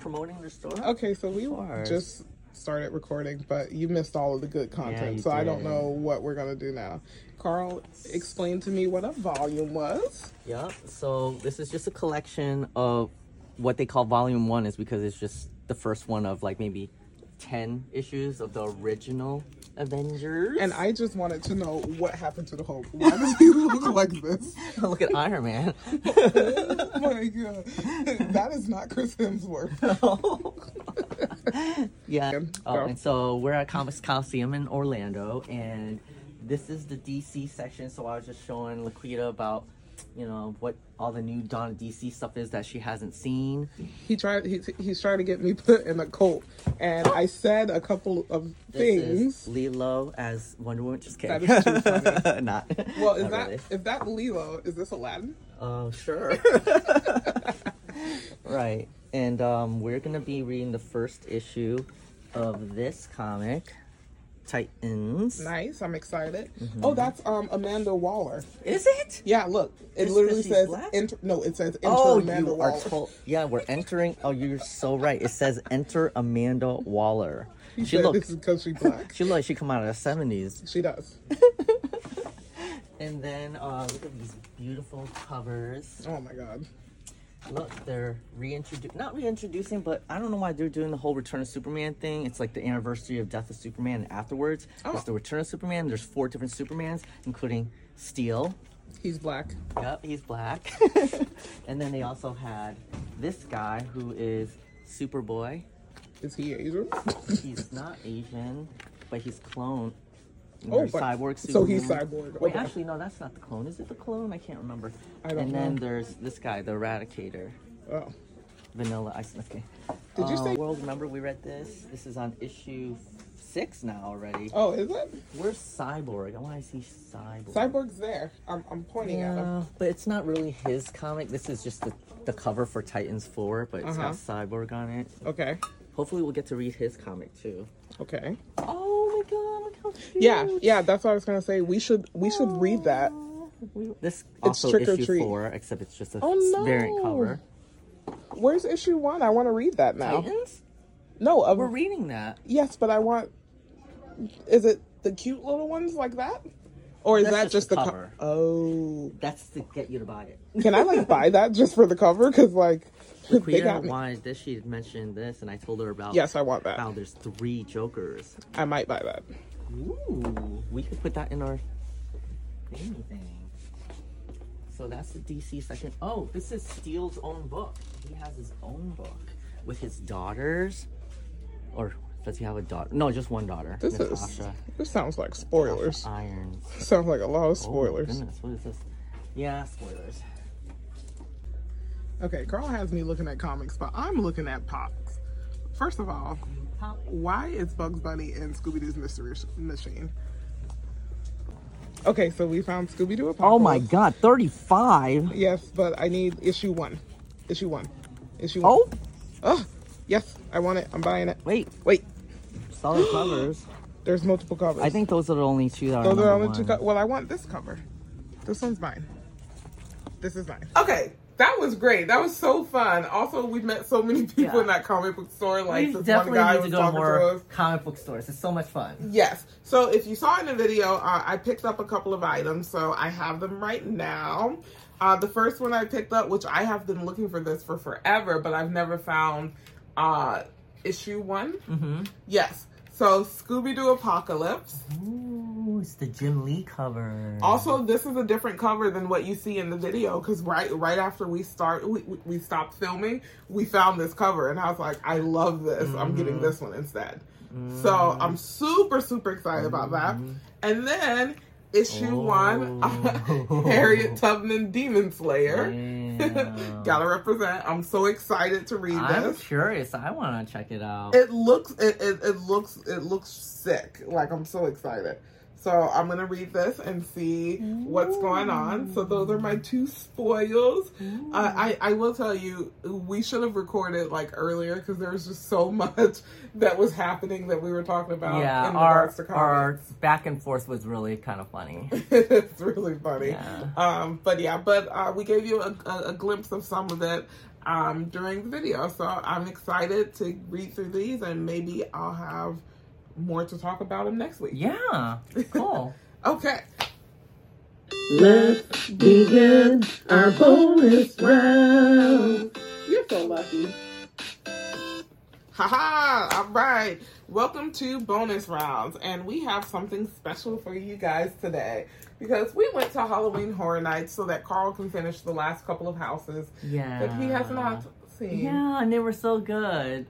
S2: promoting the store?
S1: Okay, so we
S2: course.
S1: just started recording, but you missed all of the good content,
S2: you
S1: so I don't know what we're gonna do now. Carl, explain to me what a volume was.
S2: Yeah, so this is just a collection of what they call volume one is because it's just the first one of like maybe 10 issues of the original Avengers.
S1: And I just wanted to know what happened to the Hulk. Why does he look like this?
S2: look at Iron Man.
S1: Oh my god, that is not Chris Hemsworth.
S2: Yeah. Oh, and so we're at Comics Coliseum in Orlando, and this is the DC section. So I was just showing Laquita about, you know, what all the new Dawn of DC stuff is that she hasn't seen.
S1: He tried. He, he's trying to get me put in a cult, and I said a couple of
S2: This
S1: things.
S2: is Lilo as Wonder Woman. Just kidding.
S1: That is too funny.
S2: Not.
S1: Well, is
S2: not
S1: that
S2: really.
S1: is that Lilo? Is this Aladdin?
S2: Oh, sure. right. And um, we're going to be reading the first issue of this comic, Titans.
S1: Nice. I'm excited.
S2: Mm-hmm.
S1: Oh, that's um Amanda Waller.
S2: Is it?
S1: Yeah, look. It
S2: Just
S1: literally says enter. No, it says enter
S2: Oh,
S1: Amanda
S2: you
S1: Waller.
S2: are told. Yeah, we're entering. Oh, you're so right. It says enter Amanda Waller.
S1: He
S2: She looks.
S1: because she's black.
S2: She looks she come out of the seventies.
S1: she does.
S2: And then uh, look at these beautiful covers.
S1: Oh my god.
S2: Look, they're reintroducing, not reintroducing, but I don't know why they're doing the whole Return of Superman thing. It's like the anniversary of Death of Superman and afterwards.
S1: Oh.
S2: It's the Return of Superman. There's four different Supermans, including Steel.
S1: He's black.
S2: Yep, he's black. and then they also had this guy who is Superboy.
S1: Is he Asian?
S2: He's not Asian, but he's clone.
S1: Oh,
S2: There's cyborg
S1: so he's cyborg.
S2: Wait,
S1: Okay.
S2: actually, no, that's not the clone. Is it the clone? I can't remember.
S1: I don't
S2: and then there's this guy, the Eradicator.
S1: Oh.
S2: Vanilla Ice okay.
S1: Did you
S2: Uh,
S1: say-
S2: World? Remember we read this? This is on issue six now already.
S1: Oh, is it?
S2: Where's Cyborg? I want to see Cyborg.
S1: Cyborg's there. I'm, I'm pointing at him.
S2: But it's not really his comic. This is just the, the cover for Titans 4, but it's got
S1: Uh-huh.
S2: Cyborg on it.
S1: Okay.
S2: Hopefully, we'll get to read his comic too.
S1: Okay.
S2: Oh look how cute!
S1: Yeah, yeah, that's what I was gonna say. We should we should read that.
S2: We- This
S1: It's
S2: also
S1: Trick or
S2: issue
S1: Treat.
S2: four, except it's just a
S1: Oh, no.
S2: variant cover.
S1: Where's issue one? I want to read that now.
S2: Titans?
S1: No, of,
S2: We're reading that.
S1: yes, but I want. Is it the cute little ones like that, or is
S2: That's
S1: that
S2: just
S1: just
S2: the
S1: the co-
S2: cover.
S1: Oh,
S2: That's to get you to buy it.
S1: can I like buy that just for the cover? Because like they
S2: Queer
S1: got me.
S2: wanted this. She had mentioned this, and I told her about
S1: Yes, I want that.
S2: how there's three Jokers.
S1: I might buy that.
S2: Ooh, we could put that in our thingy thing. So that's the DC section. Oh, this is Steel's own book. He has his own book with his daughters. Or does he have a daughter? No, just one daughter.
S1: This is
S2: Natasha.
S1: this sounds like spoilers.
S2: Irons.
S1: Sounds like a lot of spoilers.
S2: Oh,
S1: spoilers.
S2: goodness, what is this? Yeah, spoilers.
S1: Okay, Carl has me looking at comics, but I'm looking at pops. First of all,
S2: Pop.
S1: why is Bugs Bunny in Scooby Doo's Mystery Machine? Okay, so we found Scooby Doo.
S2: Oh my god, 35?
S1: Yes, but I need issue one. Issue one. Issue one.
S2: Oh,
S1: Oh, yes, I want it. I'm buying it.
S2: wait,
S1: Wait,
S2: solid covers.
S1: there's multiple covers.
S2: I think those are the only two that are
S1: those are
S2: number
S1: only
S2: one.
S1: two. Co- well, I want this cover. This one's mine. This is mine. Okay, that was great. That was so fun. Also, we met so many people
S2: Yeah.
S1: in that comic book store. Like
S2: we
S1: this one
S2: definitely
S1: guy
S2: need to
S1: was talking to
S2: more
S1: us.
S2: comic book stores. It's so much fun.
S1: Yes. So if you saw in the video, uh, I picked up a couple of items. So I have them right now. Uh, the first one I picked up, which I have been looking for this for forever, but I've never found uh, issue one.
S2: Mm-hmm.
S1: Yes. So Scooby Doo Apocalypse.
S2: Ooh, it's the Jim Lee cover.
S1: Also, this is a different cover than what you see in the video because right right after we start we, we- stopped filming, we found this cover and I was like, I love this. I'm getting this one instead. So mm. I'm super super excited about that. Mm-hmm. And then issue one,
S2: Oh.
S1: Harriet Tubman Demon Slayer.
S2: Damn.
S1: Gotta represent. I'm so excited to read this.
S2: I'm curious. I want to check it out.
S1: It looks it, it, it looks it looks sick. Like I'm so excited. So I'm gonna read this and see what's going on. So those are my two spoils. Uh, I I will tell you we should have recorded like earlier because there was just so much that was happening that we were talking about.
S2: yeah,
S1: in
S2: our
S1: to
S2: our back and forth was really kind of funny.
S1: it's really funny.
S2: Yeah.
S1: Um, but yeah, but uh, we gave you a, a, a glimpse of some of it um, during the video. So I'm excited to read through these and maybe I'll have more to talk about them next week.
S2: Yeah, cool.
S1: Okay.
S3: Let's begin our bonus round.
S1: You're so lucky. Haha! All right. Welcome to bonus rounds, and we have something special for you guys today because we went to Halloween Horror Nights so that Carl can finish the last couple of houses
S2: Yeah.
S1: that he has not seen.
S2: Yeah, and they were so good.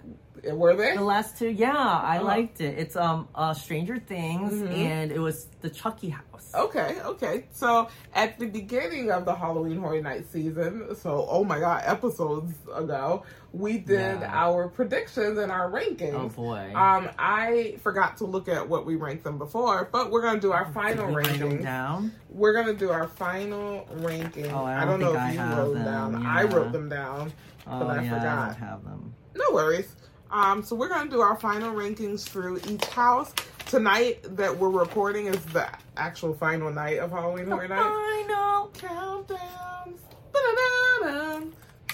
S1: Were they?
S2: The last two, yeah, I
S1: Oh.
S2: liked it. It's um uh Stranger Things
S1: Mhm.
S2: and it was the Chucky house.
S1: Okay, okay. So at the beginning of the Halloween Horror Night season, so oh my god, episodes ago, we did
S2: Yeah.
S1: our predictions and our rankings.
S2: Oh boy.
S1: Um, I forgot to look at what we ranked them before, but we're gonna do our final rankings.
S2: down?
S1: We're gonna do our final ranking.
S2: Oh, I
S1: I
S2: don't
S1: don't know if
S2: I
S1: you wrote
S2: them,
S1: down. I wrote them down,
S2: Oh
S1: but I
S2: yeah, I
S1: forgot.
S2: don't have them.
S1: No worries. Um, so we're gonna do our final rankings through each house. Tonight that we're recording is the actual final night of Halloween Horror Night.
S2: Final
S1: Countdowns. Ba-da-da-da.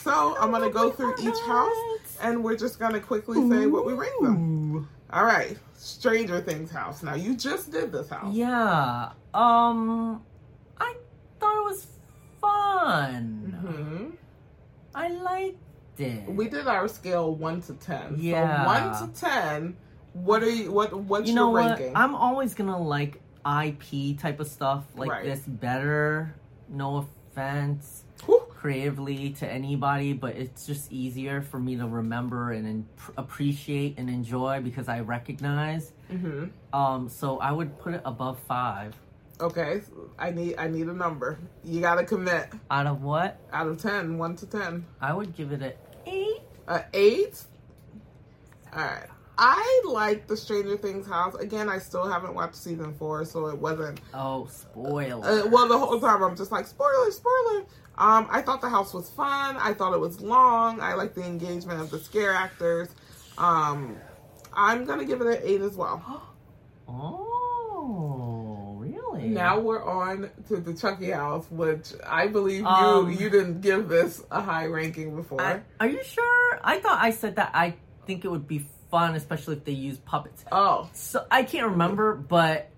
S1: So I'm gonna go through each house and we're just gonna quickly say what we rank them. All right, Stranger Things house. Now you just did this house.
S2: Yeah. Um, I thought it was fun.
S1: hmm
S2: I liked it.
S1: We did our scale one to ten.
S2: Yeah.
S1: So one to ten. What are you? What What's
S2: you know
S1: your
S2: what?
S1: ranking?
S2: I'm always gonna like IP type of stuff like
S1: Right.
S2: this better. No offense
S1: Whew.
S2: creatively to anybody, but it's just easier for me to remember and in- appreciate and enjoy because I recognize.
S1: hmm
S2: Um, so I would put it above five.
S1: Okay, I need I need a number. You gotta commit.
S2: Out of what?
S1: Out of 10, 1 to ten.
S2: I would give it a.
S1: Uh, eight. All right. I like the Stranger Things house. Again, I still haven't watched season four, so it wasn't.
S2: Oh, spoiler.
S1: Uh, well, the whole time I'm just like spoiler, spoiler. Um, I thought the house was fun. I thought it was long. I like the engagement of the scare actors. Um, I'm gonna give it an eight as well.
S2: oh, really?
S1: Now we're on to the Chucky house, which I believe
S2: Um,
S1: you you didn't give this a high ranking before.
S2: I, are you sure? I thought I said that I think it would be fun, especially if they use puppets.
S1: oh,
S2: So I can't remember, but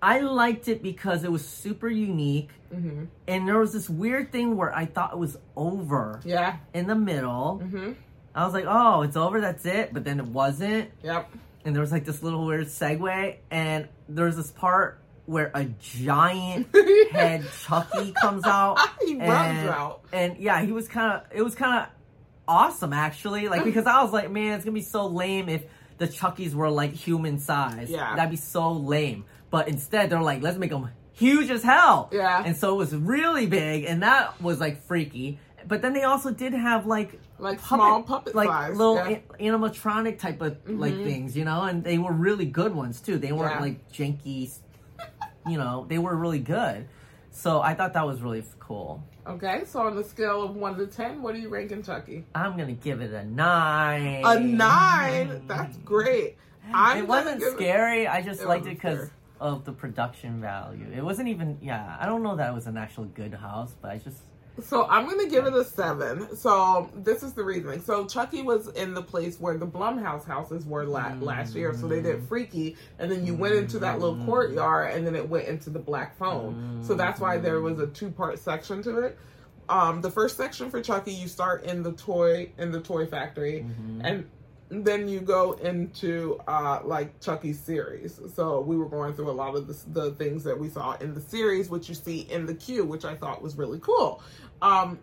S2: I liked it because it was super unique.
S1: hmm
S2: And there was this weird thing where I thought it was over
S1: yeah,
S2: in the middle.
S1: hmm
S2: I was like, oh, it's over, that's it. But then it wasn't.
S1: yep.
S2: And there was like this little weird segue. And there's this part where a giant head Chucky comes out.
S1: he runs
S2: and,
S1: out.
S2: And yeah, he was kind of, it was kind of awesome actually. Like, because I was like, man, it's gonna be so lame if the Chuckies were like human size.
S1: Yeah.
S2: That'd be so lame. But instead, they're like, let's make them huge as hell.
S1: Yeah.
S2: And so it was really big, and that was like freaky. But then they also did have like
S1: Like small puppet
S2: like
S1: size,
S2: little
S1: yeah.
S2: a- animatronic type of like
S1: Mhm.
S2: things, you know, and they were really good ones too. They weren't
S1: Yeah.
S2: like janky, you know, they were really good. So I thought that was really cool.
S1: Okay, so on the scale of one to ten, what do you ranking Chucky?
S2: I'm gonna give it a nine.
S1: A nine. That's great. I'm
S2: it wasn't scary. I just
S1: It
S2: liked it because of the production value. It wasn't even. Yeah, I don't know that it was an actual good house, but I just.
S1: So I'm gonna give it a seven. So this is the reasoning. So Chucky was in the place where the Blumhouse houses were la- last year. So they did Freaky, and then you went into that little courtyard, and then it went into the Black Phone. So that's why there was a two part section to it. Um, the first section for Chucky, you start in the toy in the toy factory, and then you go into uh like Chucky's series. So we were going through a lot of the, the things that we saw in the series, which you see in the queue, which I thought was really cool. Um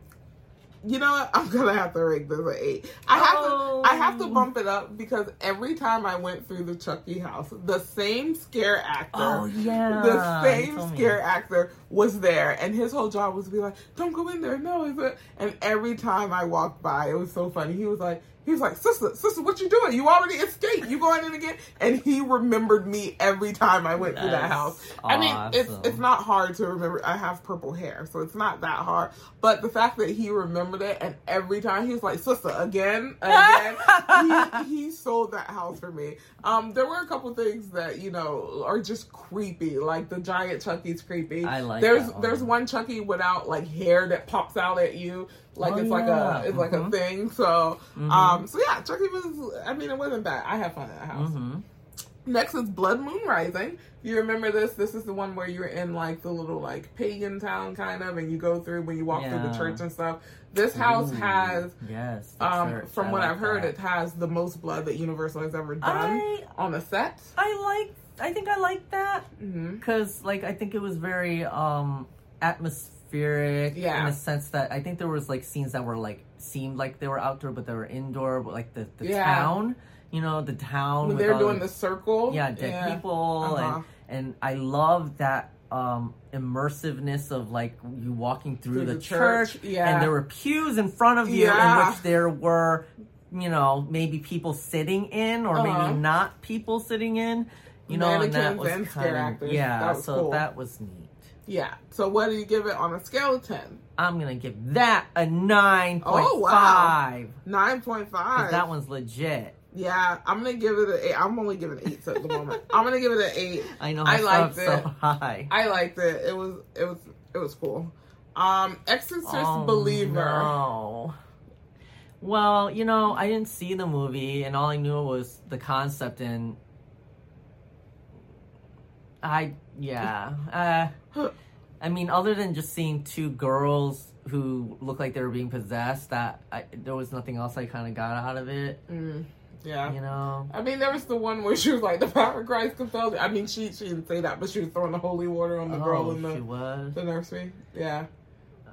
S1: you know what? I'm gonna have to rate this an eight. I have
S2: Oh.
S1: to I have to bump it up because every time I went through the Chucky house, the same scare actor
S2: Oh yeah.
S1: the same
S2: told me.
S1: scare actor was there, and his whole job was to be like, "Don't go in there, no." Is it? And every time I walked by, it was so funny. He was like, he was like, "Sister, sister, what you doing? You already escaped. You going in again?" And he remembered me every time I went through that
S2: That's
S1: house. I mean, it's it's not hard to remember. I have purple hair, so it's not that hard. But the fact that he remembered it, and every time he was like, "Sister, again, again," he, he sold that house for me. Um, there were a couple things that you know are just creepy, like the giant Chucky's creepy.
S2: I like
S1: There's
S2: one.
S1: there's one Chucky without like hair that pops out at you, like
S2: Oh,
S1: it's like
S2: yeah.
S1: a it's like a
S2: Mhm.
S1: thing. So
S2: Mhm.
S1: um, so yeah, Turkey was. I mean, it wasn't bad. I had fun at that house.
S2: hmm
S1: Next is Blood Moon Rising. You remember this? This is the one where you're in like the little like pagan town kind of, and you go through when you walk through the church and stuff. This house
S2: Ooh,
S1: has,
S2: yes.
S1: um,
S2: church.
S1: from
S2: I
S1: what
S2: like
S1: I've heard,
S2: that.
S1: it has the most blood that Universal has ever done
S2: I
S1: on a set.
S2: I like. I think I like that because like I think it was very um atmospheric
S1: Yeah.
S2: in a sense that I think there was like scenes that were like seemed like they were outdoor, but they were indoor. But like the the
S1: Yeah.
S2: town, you know, the town.
S1: When they're doing the circle.
S2: yeah dead people
S1: Uh-huh.
S2: and and I love that um immersiveness of like you walking through,
S1: Through
S2: the,
S1: the
S2: church,
S1: church, yeah.
S2: and there were pews in front of you
S1: Yeah.
S2: in which there were you know maybe people sitting in or
S1: Uh-huh.
S2: maybe not people sitting in you know and that was kind of yeah
S1: That was
S2: so
S1: cool.
S2: that was neat
S1: Yeah. So what do you give it on a scale of 10?
S2: I'm gonna give that a nine point
S1: Oh, wow.
S2: five
S1: 9.5.
S2: that one's legit.
S1: Yeah, I'm gonna give it an eight. I'm only giving eights at the moment. I'm gonna give it an eight.
S2: I know
S1: I liked it.
S2: so high.
S1: I liked it. It was it was it was cool. Um, Exorcist
S2: Oh,
S1: Believer.
S2: No. Well, you know, I didn't see the movie, and all I knew was the concept, and I, yeah, uh, I mean, other than just seeing two girls who look like they were being possessed, that I, there was nothing else I kind of got out of it.
S1: Mm, yeah.
S2: You know,
S1: I mean, there was the one where she was like, "The power of Christ compelled." me." I mean, she she didn't say that, but she was throwing the holy water on the girl
S2: oh,
S1: in
S2: she
S1: the
S2: was.
S1: the nursery. Yeah.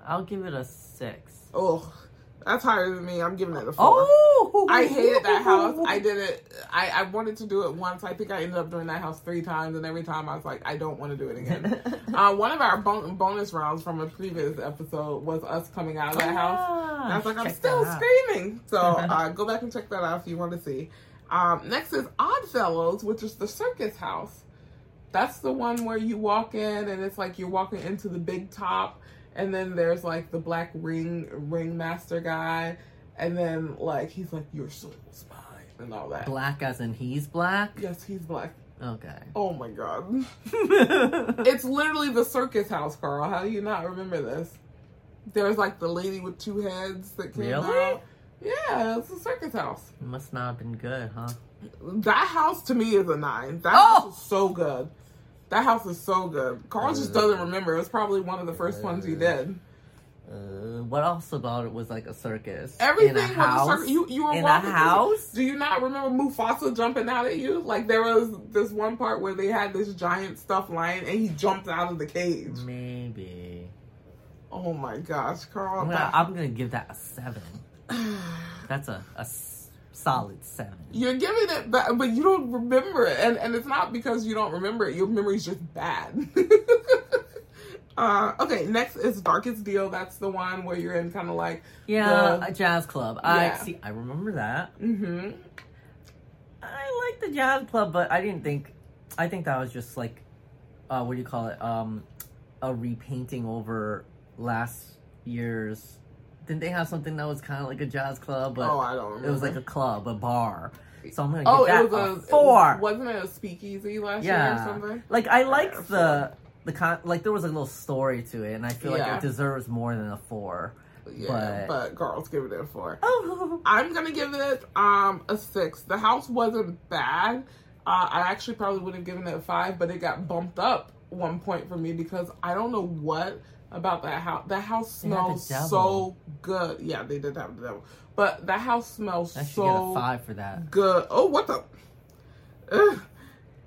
S2: I'll give it a six.
S1: Oh, that's higher than me. I'm giving it a four.
S2: Oh,
S1: I hated that house. I did it. I, I wanted to do it once. I think I ended up doing that house three times, and every time I was like, I don't want to do it again. uh, one of our bon- bonus rounds from a previous episode was us coming out of that house.
S2: Ah,
S1: And I was like, I'm still screaming. So uh, go back and check that out if you want to see. Um, next is Oddfellows, which is the circus house. That's the one where you walk in and it's like you're walking into the big top, and then there's like the black ring ringmaster guy, and then like he's like your soul's mine and all that.
S2: Black as in he's black?
S1: Yes, he's black.
S2: Okay.
S1: Oh my god. It's literally the circus house, Carl. How do you not remember this? There's like the lady with two heads that came
S2: Really?
S1: out. Yeah, it's a circus house.
S2: Must not have been good, huh?
S1: That house to me is a nine. That
S2: Oh!
S1: house is so good. That house is so good. Carl just doesn't remember. It was probably one of the first ones he did.
S2: Uh, what else about it was like a circus?
S1: Everything
S2: in a
S1: was
S2: house.
S1: a circus. You, you were
S2: in a
S1: walking through-
S2: house.
S1: Do you not remember Mufasa jumping out at you? Like there was this one part where they had this giant stuffed lion and he jumped out of the cage.
S2: Maybe.
S1: Oh my gosh, Carl.
S2: I'm gonna, I'm gonna give that a seven. That's a, a solid seven.
S1: You're giving it back, but you don't remember it, and and it's not because you don't remember it. Your memory's just bad. uh, okay, next is Darkest Deal. That's the one where you're in kind of like
S2: Yeah,
S1: the-
S2: a jazz club. I
S1: Yeah.
S2: see. I remember that.
S1: Mm-hmm.
S2: I like the jazz club, but I didn't think. I think that was just like, uh, what do you call it? Um, a repainting over last year's. Didn't they have something that was kind of like a jazz club, but
S1: Oh, I don't remember.
S2: it was like a club, a bar. So I'm gonna give
S1: Oh,
S2: that
S1: it was
S2: a,
S1: a
S2: four.
S1: Wasn't it a speakeasy last
S2: yeah,
S1: year or something?
S2: like I like
S1: Yeah,
S2: the the con. Like there was a little story to it, and I feel
S1: Yeah.
S2: like it deserves more than a four.
S1: Yeah,
S2: But-
S1: but, girls give it a four.
S2: Oh,
S1: I'm gonna give it um a six. The house wasn't bad. Uh, I actually probably would have given it a five, but it got bumped up one point for me because I don't know what about that house. That house smells so good. Yeah, they did have the devil, but that house smells
S2: I should
S1: so
S2: get a five for that.
S1: good. Oh, what the? Ugh.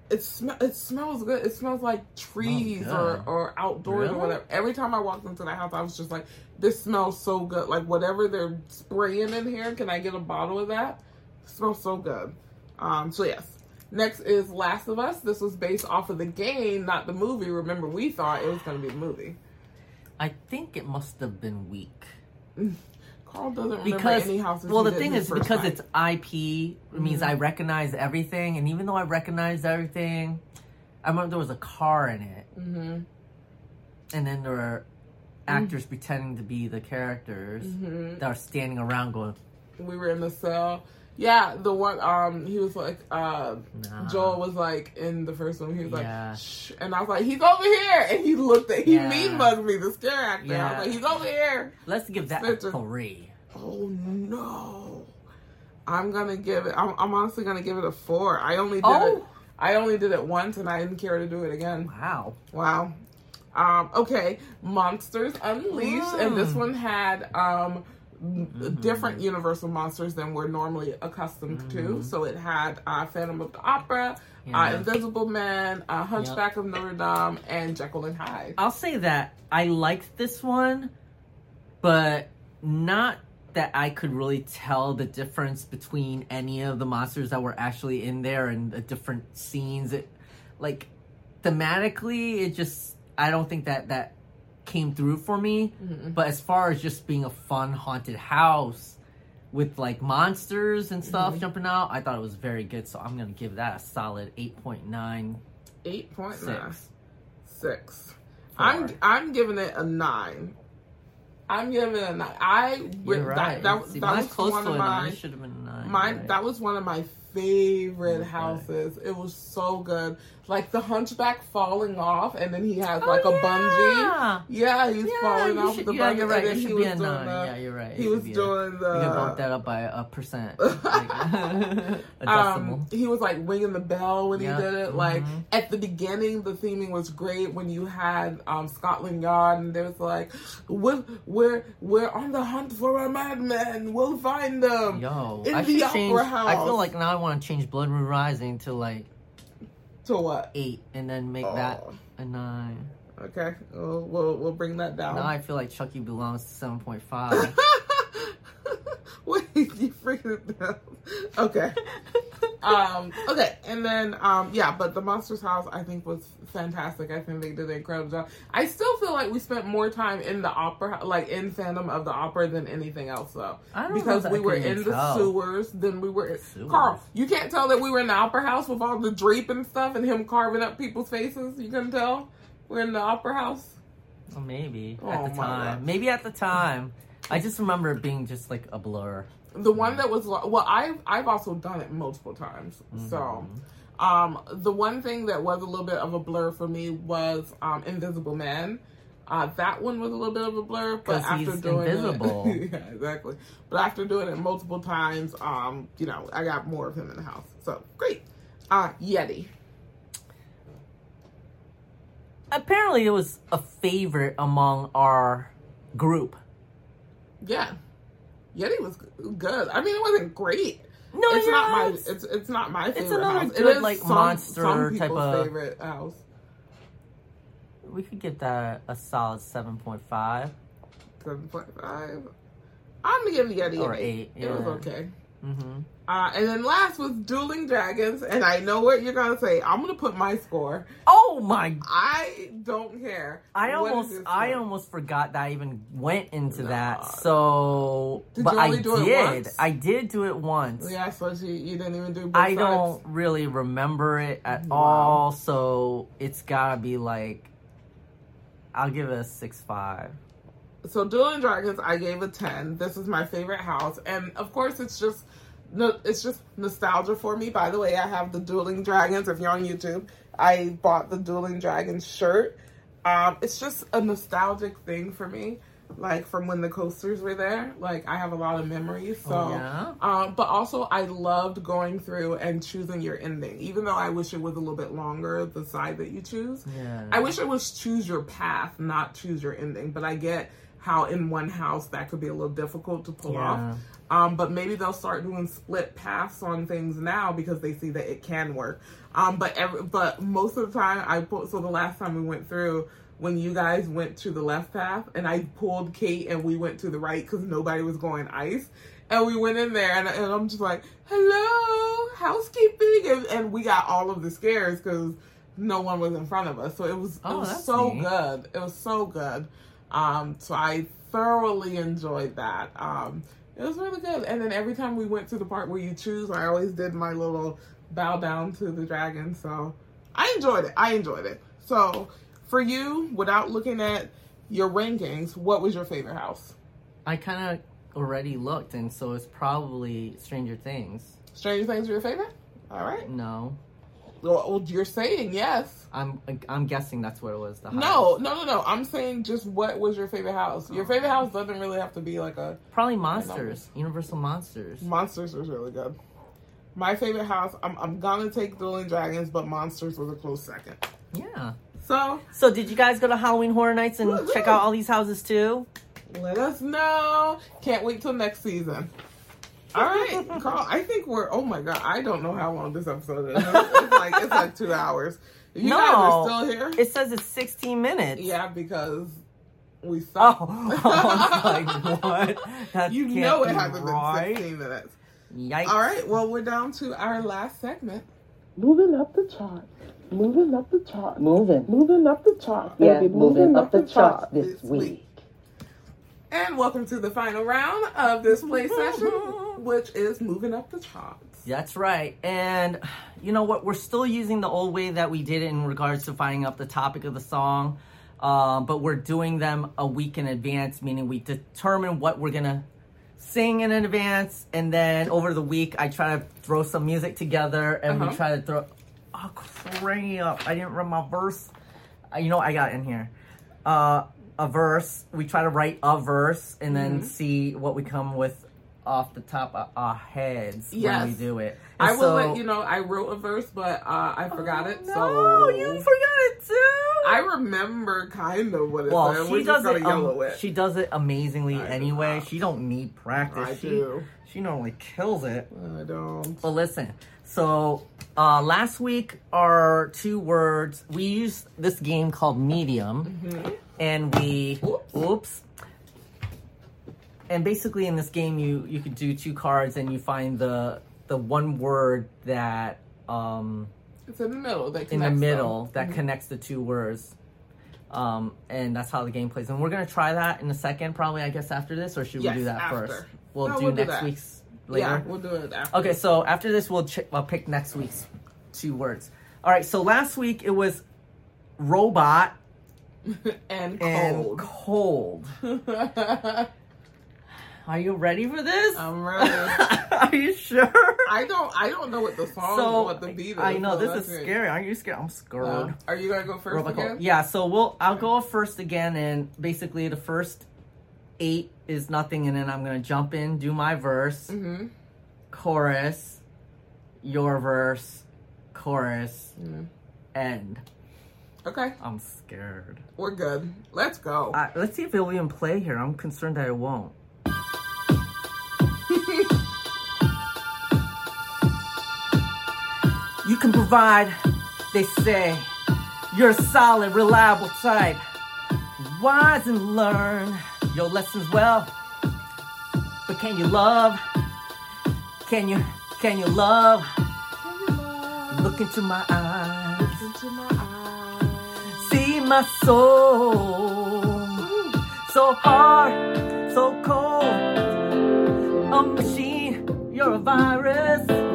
S1: It sm- it smells good. It smells like trees or,
S2: good.
S1: or outdoors
S2: Really?
S1: or whatever. Every time I walked into that house, I was just like, "This smells so good." Like whatever they're spraying in here, can I get a bottle of that? It smells so good. Um, so yes. Next is Last of Us. This was based off of the game, not the movie. Remember, we thought it was going to be the movie.
S2: I think it must have been weak.
S1: Carl doesn't remember
S2: because
S1: any houses.
S2: well
S1: he
S2: the thing is because it's ip it means i recognize everything and even though i recognize everything i remember there was a car in it
S1: Mhm.
S2: and then there were actors pretending to be the characters
S1: Mhm.
S2: that are standing around going
S1: we were in the cell. Yeah, the one um he was like uh
S2: nah.
S1: Joel was like in the first one, he was
S2: Yeah.
S1: like Shh, and I was like, He's over here and he looked at he
S2: Yeah.
S1: mean mugged me, the scare actor. I
S2: Yeah.
S1: was like, He's over here.
S2: let's give that
S1: Such
S2: a three
S1: Oh no. I'm gonna give it I'm, I'm honestly gonna give it a four. I only did
S2: Oh.
S1: it I only did it once and I didn't care to do it again.
S2: wow
S1: Wow. Um, okay, Monsters Unleashed, and this
S2: Mm.
S1: one had um different Universal monsters than we're normally accustomed to. So it had uh, Phantom of the Opera,
S2: Yeah.
S1: uh, Invisible Man, uh, Hunchback of Notre Dame, and Jekyll and Hyde.
S2: i'll say that i liked this one but not that I could really tell the difference between any of the monsters that were actually in there and the different scenes. It like thematically, it just I don't think that that came through for me. Mm-hmm. But as far as just being a fun haunted house with like monsters and stuff mm-hmm. jumping out, I thought it was very good. So I'm gonna give that a solid eight point nine
S1: Eight point nine.
S2: six.
S1: Six. I'm I'm giving it a nine. I'm giving it a nine. I
S2: You're
S1: that,
S2: right.
S1: that,
S2: See,
S1: that was
S2: close
S1: one
S2: to
S1: of my
S2: should have been a nine.
S1: my
S2: right?
S1: that was one of my favorite houses. It was so good. Like the hunchback falling off and then he has
S2: Oh,
S1: like a
S2: yeah.
S1: bungee. Yeah, he's
S2: Yeah,
S1: falling off
S2: should-
S1: the
S2: yeah,
S1: bungee.
S2: you're right.
S1: And he was doing
S2: nine.
S1: the
S2: Yeah, you're right. It
S1: he was
S2: be a-
S1: doing the
S2: You can bump that up by a percent. Like, a
S1: um, he was like ringing the bell when
S2: Yeah.
S1: he did it. Like
S2: Mhm.
S1: at the beginning, the theming was great when you had um, Scotland Yard, and there was like, "We're we're we're on the hunt for a madman. We'll find them."
S2: Yo,
S1: in
S2: I
S1: the
S2: should change.
S1: opera
S2: I feel like now I want to change Blood Moon Rising to like
S1: To what?
S2: eight, and then make that
S1: Oh.
S2: a nine.
S1: Okay, we'll, we'll we'll bring that down.
S2: Now I feel like Chucky belongs to seven point five.
S1: Wait, you freaking down. Okay. um, okay, and then um, yeah, but the Monsters House I think was fantastic. I think they did an incredible job. I still feel like we spent more time in the opera, like in Phantom of the Opera, than anything else, though.
S2: I don't
S1: because we were in the sewers, then we were.
S2: Sewers.
S1: Carl, you can't tell that we were in the opera house with all the drape and stuff, and him carving up people's faces. You couldn't tell we're in the opera house.
S2: Well, maybe
S1: Oh
S2: at the time.
S1: God.
S2: Maybe at the time. I just remember it being just like a blur.
S1: The one that was well, I've I've also done it multiple times. So, um, the one thing that was a little bit of a blur for me was um, Invisible Man. Uh, that one was a little bit of a blur, but after doing
S2: invisible.
S1: it, yeah, exactly. But after doing it multiple times, um, you know, I got more of him in the house. So great. Uh, Yeti.
S2: Apparently, it was a favorite among our group.
S1: Yeah, Yeti was good. I mean, it wasn't great.
S2: No,
S1: it's not my it's it's not my favorite It's
S2: another
S1: house.
S2: good,
S1: it
S2: like,
S1: some,
S2: monster
S1: some
S2: type of-
S1: favorite house.
S2: We could give that a solid seven point five.
S1: Seven point five. I'm gonna give Yeti
S2: or
S1: an eight.
S2: eight.
S1: It was okay.
S2: Mm-hmm.
S1: Uh, and then last was Dueling Dragons, and I know what you're gonna say. I'm gonna put my score.
S2: Oh my!
S1: I don't care.
S2: I
S1: What
S2: almost, I almost forgot that I even went into
S1: Nah.
S2: that. So,
S1: Did
S2: but
S1: you only
S2: I
S1: do it
S2: did.
S1: once?
S2: I did do it once.
S1: Yeah, so you, you didn't even do. Both
S2: I
S1: sides.
S2: don't really remember it at
S1: Wow.
S2: all, so it's gotta be like I'll give it a six five.
S1: So Dueling Dragons, I gave a ten. This is my favorite house, and of course, it's just no, it's just nostalgia for me. By the way, I have the Dueling Dragons. If you're on YouTube, I bought the Dueling Dragons shirt. Um, it's just a nostalgic thing for me, like from when the coasters were there. Like I have a lot of memories. So,
S2: Oh, yeah?
S1: um, but also I loved going through and choosing your ending, even though I wish it was a little bit longer. The side that you choose.
S2: Yeah.
S1: I wish it was choose your path, not choose your ending. But I get how in one house that could be a little difficult to pull
S2: Yeah.
S1: off. Um, but maybe they'll start doing split paths on things now because they see that it can work. Um, but every, but most of the time I put so the last time we went through when you guys went to the left path and I pulled Kate and we went to the right because nobody was going ice. And we went in there and, and I'm just like, hello, housekeeping. And, and we got all of the scares because no one was in front of us. So it was,
S2: Oh,
S1: it was so
S2: neat.
S1: good. It was so good. Um, so I thoroughly enjoyed that. Um, it was really good. And then every time we went to the part where you choose, I always did my little bow down to the dragon. So I enjoyed it. I enjoyed it. So for you, without looking at your rankings, what was your favorite house?
S2: I kind of already looked, and so it's probably Stranger Things.
S1: Stranger Things were your favorite? All right.
S2: No,
S1: Well, you're saying yes.
S2: I'm I'm guessing that's what it was. The
S1: No, no, no, no. I'm saying just what was your favorite house? Your oh. favorite house doesn't really have to be like a
S2: probably Monsters, Universal Monsters.
S1: Monsters was really good. My favorite house, I'm, I'm gonna take Dueling Dragons, but Monsters was a close second.
S2: Yeah.
S1: So
S2: So did you guys go to Halloween Horror Nights and
S1: Woohoo!
S2: check out all these houses too?
S1: let us know. Can't wait till next season. All right, Carl. I think we're. Oh my god, I don't know how long this episode is. It's like it's like two hours. You guys are still here.
S2: It says it's 16 minutes.
S1: yeah, because We stopped.
S2: Oh, I was like, what? That
S1: you
S2: can't
S1: know it
S2: be
S1: hasn't
S2: right.
S1: been 16 minutes.
S2: Yikes.
S1: All right, well, we're down to our last segment.
S3: Moving up the chart. Moving up the chart.
S4: Moving.
S3: Moving up the chart.
S4: Yeah,
S3: baby.
S4: moving up the chart
S1: this
S4: this week.
S1: And welcome to the final round of this play session, which is moving up the charts.
S2: That's right. And you know what? We're still using the old way that we did it in regards to finding out the topic of the song. Um, but we're doing them a week in advance, meaning we determine what we're going to sing in advance. And then over the week, I try to throw some music together and
S1: Uh-huh.
S2: we try to throw. Oh, crap. I didn't run my verse. Uh, You know, I got in here. Uh, a verse. We try to write a verse and then
S1: Mm-hmm.
S2: see what we come with off the top of our heads
S1: Yes.
S2: when we do it.
S1: I
S2: And
S1: will
S2: so-
S1: let you know I wrote a verse, but uh, I forgot it.
S2: No,
S1: so
S2: you forgot it too.
S1: I remember kind of what it
S2: well,
S1: said.
S2: she
S1: We're
S2: does it. Um,
S1: it.
S2: she does it amazingly
S1: I
S2: anyway.
S1: know.
S2: She don't need practice.
S1: I
S2: she,
S1: do.
S2: She normally kills it.
S1: I don't.
S2: But listen, so uh, last week our two words we used this game called Medium, and we
S1: Oops.
S2: oops. And basically, in this game, you you could do two cards, and you find the the one word that um,
S1: It's in the middle. That
S2: in the
S1: connects
S2: middle
S1: them.
S2: that connects the two words. Um, and that's how the game plays. And we're gonna try that in a second, probably. I guess after this, or should
S1: Yes,
S2: we do that
S1: after.
S2: first? We'll
S1: No,
S2: do
S1: we'll
S2: next
S1: that.
S2: week's later.
S1: Yeah, we'll do it after.
S2: Okay, so after this, we'll ch- I'll pick next week's two words. All right. So last week it was robot
S1: and
S2: and
S1: cold.
S2: cold. Are you ready for this?
S1: I'm ready.
S2: Are you sure?
S1: I don't. I don't know what the song,
S2: so
S1: what the beat is.
S2: I know
S1: so
S2: this is scary. Are you scared? I'm scared.
S1: No. Are you gonna go first
S2: Robot
S1: again?
S2: Yeah, so we'll I'll go first again, and basically the first eight is nothing, and then I'm gonna jump in, do my verse,
S1: Mm-hmm.
S2: chorus, your verse, chorus,
S1: Mhm.
S2: end.
S1: Okay,
S2: I'm scared.
S1: we're good. Let's go.
S2: Uh, let's see if it'll even play here. I'm concerned that it won't. you can provide, they say, you're a solid, reliable type. Wise and learn your lessons well. But can you love? Can you, can you love? Look into my eyes.
S1: into my eyes.
S2: See my soul. So hard, so cold. A machine, you're a virus.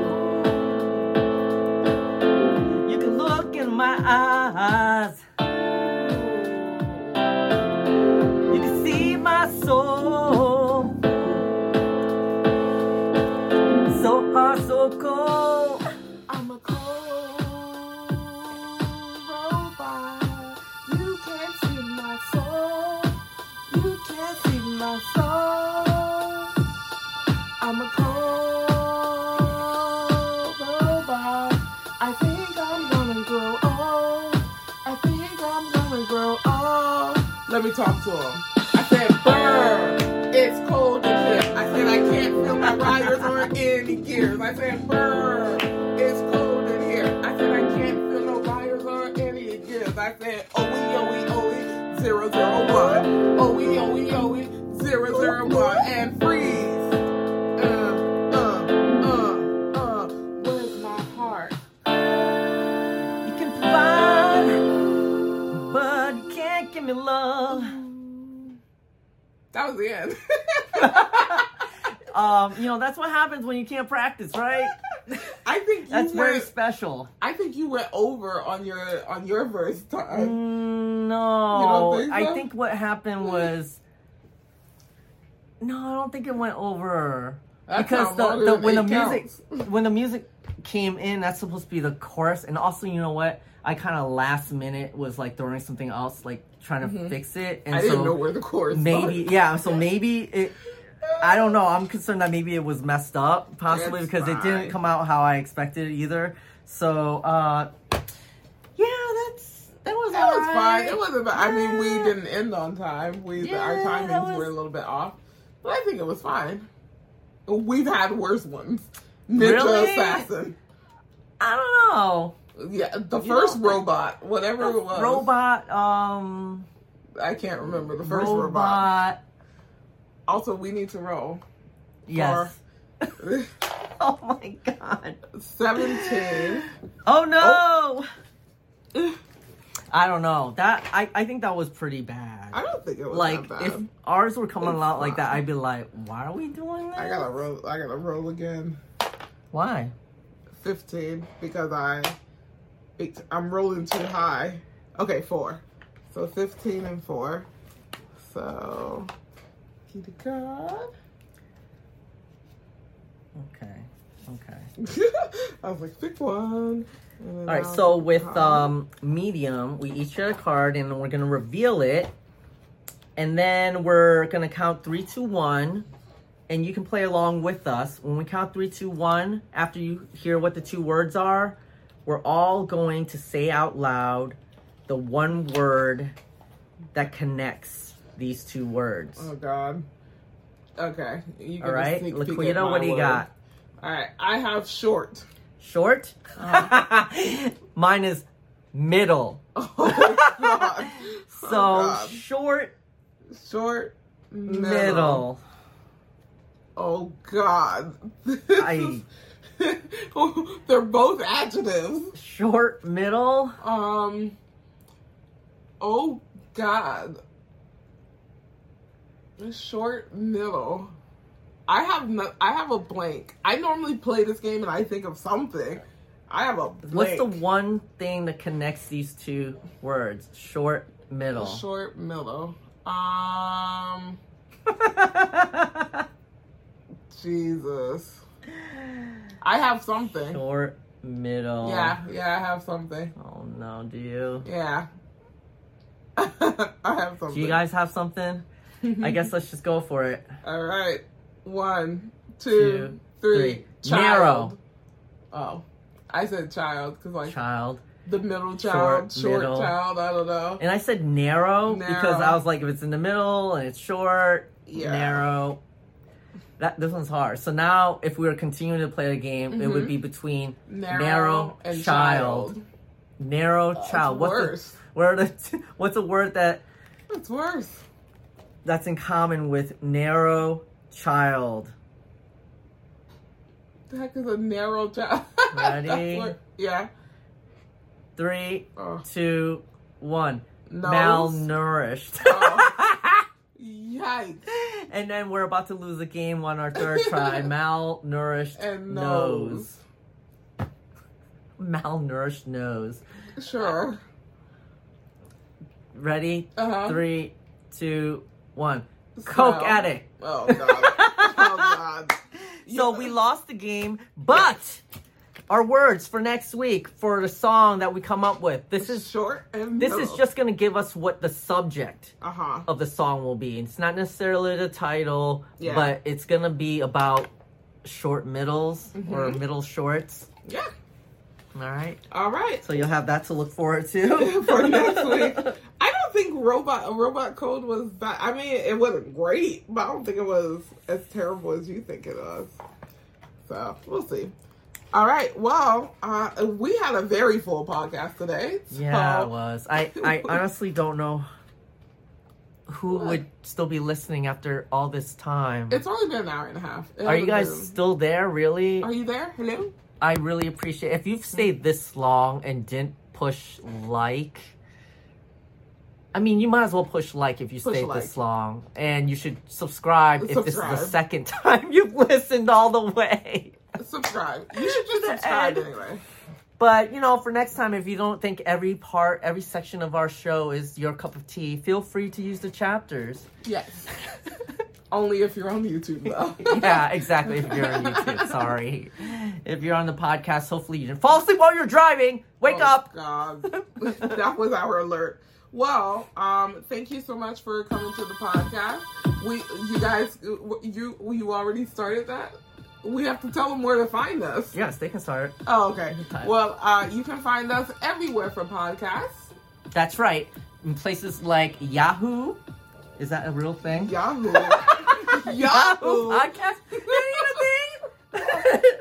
S1: Me talk to him. I said, burn. It's cold in here. I said, I can't feel my wires or any gears. I said, burn. That was the end.
S2: Um, you know, that's what happens when you can't practice, right?
S1: I think you
S2: That's very special.
S1: I think you went over on your on your verse time.
S2: Mm, no,
S1: think
S2: I
S1: so?
S2: think what happened was. No, I don't think it went over
S1: That's
S2: because the, the when the
S1: eight
S2: music
S1: counts.
S2: when the music came in, that's supposed to be the chorus, and also you know what? I kind of last minute was like throwing something else, like trying to fix it, and
S1: Mm-hmm. I
S2: so
S1: didn't know where the chorus
S2: maybe
S1: started.
S2: yeah so maybe it i don't know i'm concerned that maybe it was messed up possibly because it didn't come out how i expected either so uh yeah that's that was
S1: It was
S2: alright.
S1: fine. It wasn't bad. I mean, we didn't end on time. We our
S2: Yeah, that
S1: timings
S2: was-
S1: were a little bit off, but I think it was fine. We've had worse ones. Ninja
S2: Really?
S1: Assassin.
S2: i don't know
S1: Yeah, the
S2: You
S1: first
S2: know,
S1: robot, whatever it was.
S2: robot um
S1: I can't remember the first robot. Also, we need to roll.
S2: Yes. Oh my god.
S1: 17.
S2: Oh no. I don't know. That I, I think that was pretty bad.
S1: I don't think it was bad.
S2: like
S1: that
S2: if ours were coming
S1: It's
S2: out like that. I'd be like, why are we doing this?
S1: I gotta roll. I gotta roll again.
S2: Why?
S1: 15 because I I'm rolling too high. Okay, four. So 15 and four. So kitty card.
S2: Okay. Okay.
S1: I was like, pick one.
S2: All right.
S1: I'll
S2: So with um medium, we each get a card, and we're gonna reveal it, and then we're gonna count three, two, one, and you can play along with us. When we count three, two, one, after you hear what the two words are, we're all going to say out loud the one word that connects these two words.
S1: Oh God. Okay. You
S2: All right, Laquita, what do you
S1: word.
S2: got?
S1: All right, I have short.
S2: Short. Uh-huh. Mine is middle.
S1: Oh God.
S2: Oh, so
S1: Oh,
S2: short
S1: short middle.
S2: middle.
S1: Oh God.
S2: I-
S1: They're both adjectives.
S2: Short middle.
S1: Um. Oh God. Short middle. I have no. I have a blank. I normally play this game and I think of something. I have a blank.
S2: What's the one thing that connects these two words? Short middle.
S1: Short middle. Um. Jesus. I have something.
S2: Short middle.
S1: Yeah, yeah, I have something.
S2: Oh no, do you?
S1: Yeah. I have something.
S2: Do you guys have something? I guess let's just go for it.
S1: All right. One,
S2: Two,
S1: two, three.
S2: three. Narrow.
S1: Oh. I said child because, like,
S2: Child.
S1: the middle child,
S2: Short,
S1: short,
S2: middle.
S1: child, I don't know.
S2: And I said narrow, because I was like, if it's in the middle and it's short,
S1: Yeah.
S2: narrow. That this one's hard. So now, if we were continuing to play the game, it would be mm-hmm. between
S1: Narrow,
S2: narrow
S1: and
S2: child.
S1: child.
S2: narrow
S1: That's oh,
S2: child. What's
S1: worse.
S2: the what the what's a word that
S1: It's worse.
S2: that's in common with narrow child?
S1: The heck is a narrow child?
S2: Ready?
S1: That's what- yeah.
S2: Three,
S1: Oh.
S2: two, one.
S1: Nose.
S2: Malnourished.
S1: Oh. Yikes.
S2: and then we're about to lose a game on our third try. Malnourished
S1: And
S2: nose.
S1: nose.
S2: Malnourished nose.
S1: Sure.
S2: Ready?
S1: Uh-huh.
S2: Three, two, one. Coke addict.
S1: Oh, God. oh, God.
S2: So
S1: Yeah.
S2: we lost the game, but our words for next week for the song that we come up with. This is
S1: short and
S2: this is just gonna give us what the subject
S1: uh huh.
S2: of the song will be. It's not necessarily the title,
S1: Yeah.
S2: but it's gonna be about short middles or
S1: Mhm.
S2: middle shorts.
S1: Yeah.
S2: All right.
S1: All right.
S2: So you'll have that to look forward to
S1: For next week. I don't think robot robot code was bad. I mean, it wasn't great, but I don't think it was as terrible as you think it was. So we'll see. All right. Well, uh, we had a very full podcast today. So
S2: Yeah, it was. I, I honestly don't know who
S1: What?
S2: would still be listening after all this time.
S1: It's only been an hour and a half. It
S2: Are you guys
S1: been-
S2: still there? Really?
S1: Are you there? Hello.
S2: I really appreciate if you've stayed this long and didn't push like. I mean, you might as well push like if you
S1: Push
S2: stayed
S1: like.
S2: this long, and you should subscribe, if this is the second time you've listened all the way.
S1: Subscribe. You should just subscribe
S2: end.
S1: anyway.
S2: But you know, for next time, if you don't think every part, every section of our show is your cup of tea, feel free to use the chapters.
S1: Yes. Only if you're on YouTube though.
S2: yeah, exactly. If you're on YouTube, sorry. If you're on the podcast, hopefully you didn't fall asleep while you're driving. Wake
S1: Oh,
S2: up.
S1: God. that was our alert. Well, um, thank you so much for coming to the podcast. We, you guys, you, you already started that. We have to tell them where to find us.
S2: Yes, they can start.
S1: Oh, okay. Well, uh, you can find us everywhere for podcasts.
S2: That's right. In places like Yahoo. Is that a real thing?
S1: Yahoo.
S2: Yahoo
S1: Yahoo.
S2: podcast. That ain't a thing.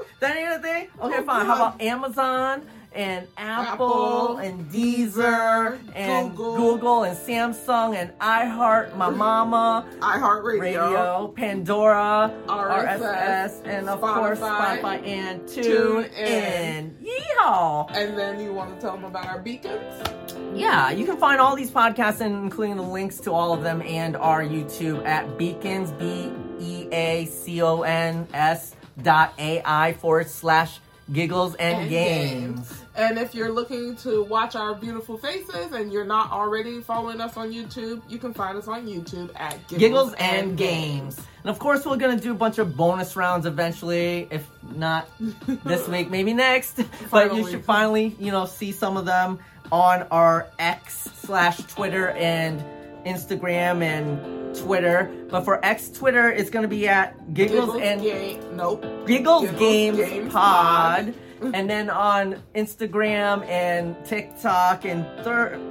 S2: that ain't a thing. Okay, fine. How about Amazon and Apple,
S1: Apple,
S2: and Deezer and
S1: Google.
S2: Google. and Samsung and iHeart, my mama,
S1: iHeartRadio.
S2: Radio, Pandora,
S1: RSS,
S2: RSS, and of course
S1: Spotify,
S2: Spotify and
S1: Tune
S2: Tune
S1: In.
S2: In. Yeehaw!
S1: And then you want to tell them about our beacons?
S2: Yeah, you can find all these podcasts, and including the links to all of them and our YouTube at beacons, B E A C O N S dot A I forward slash giggles and, games.
S1: And if you're looking to watch our beautiful faces and you're not already following us on YouTube, you can find us on YouTube at Giggles,
S2: Giggles and games. And of course, we're gonna do a bunch of bonus rounds eventually. If not this week, maybe next. but you should finally, you know, see some of them on our X slash Twitter and Instagram and Twitter. But for X Twitter, it's gonna be at Giggles, and
S1: Ga- nope.
S2: Giggles,
S1: Giggles
S2: Games,
S1: Games
S2: Pod.
S1: Pod.
S2: and then on Instagram and TikTok and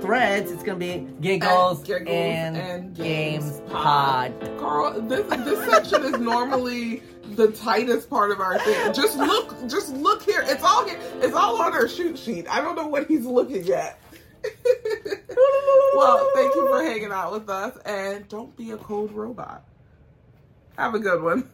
S2: Threads, it's gonna be Giggles,
S1: Giggles
S2: and,
S1: and
S2: Games,
S1: Games
S2: Pod.
S1: Carl, this this section is normally the tightest part of our thing. Just look, just look here. It's all here. It's all on our shoot sheet. I don't know what he's looking at. Well, thank you for hanging out with us, and don't be a cold robot. Have a good one.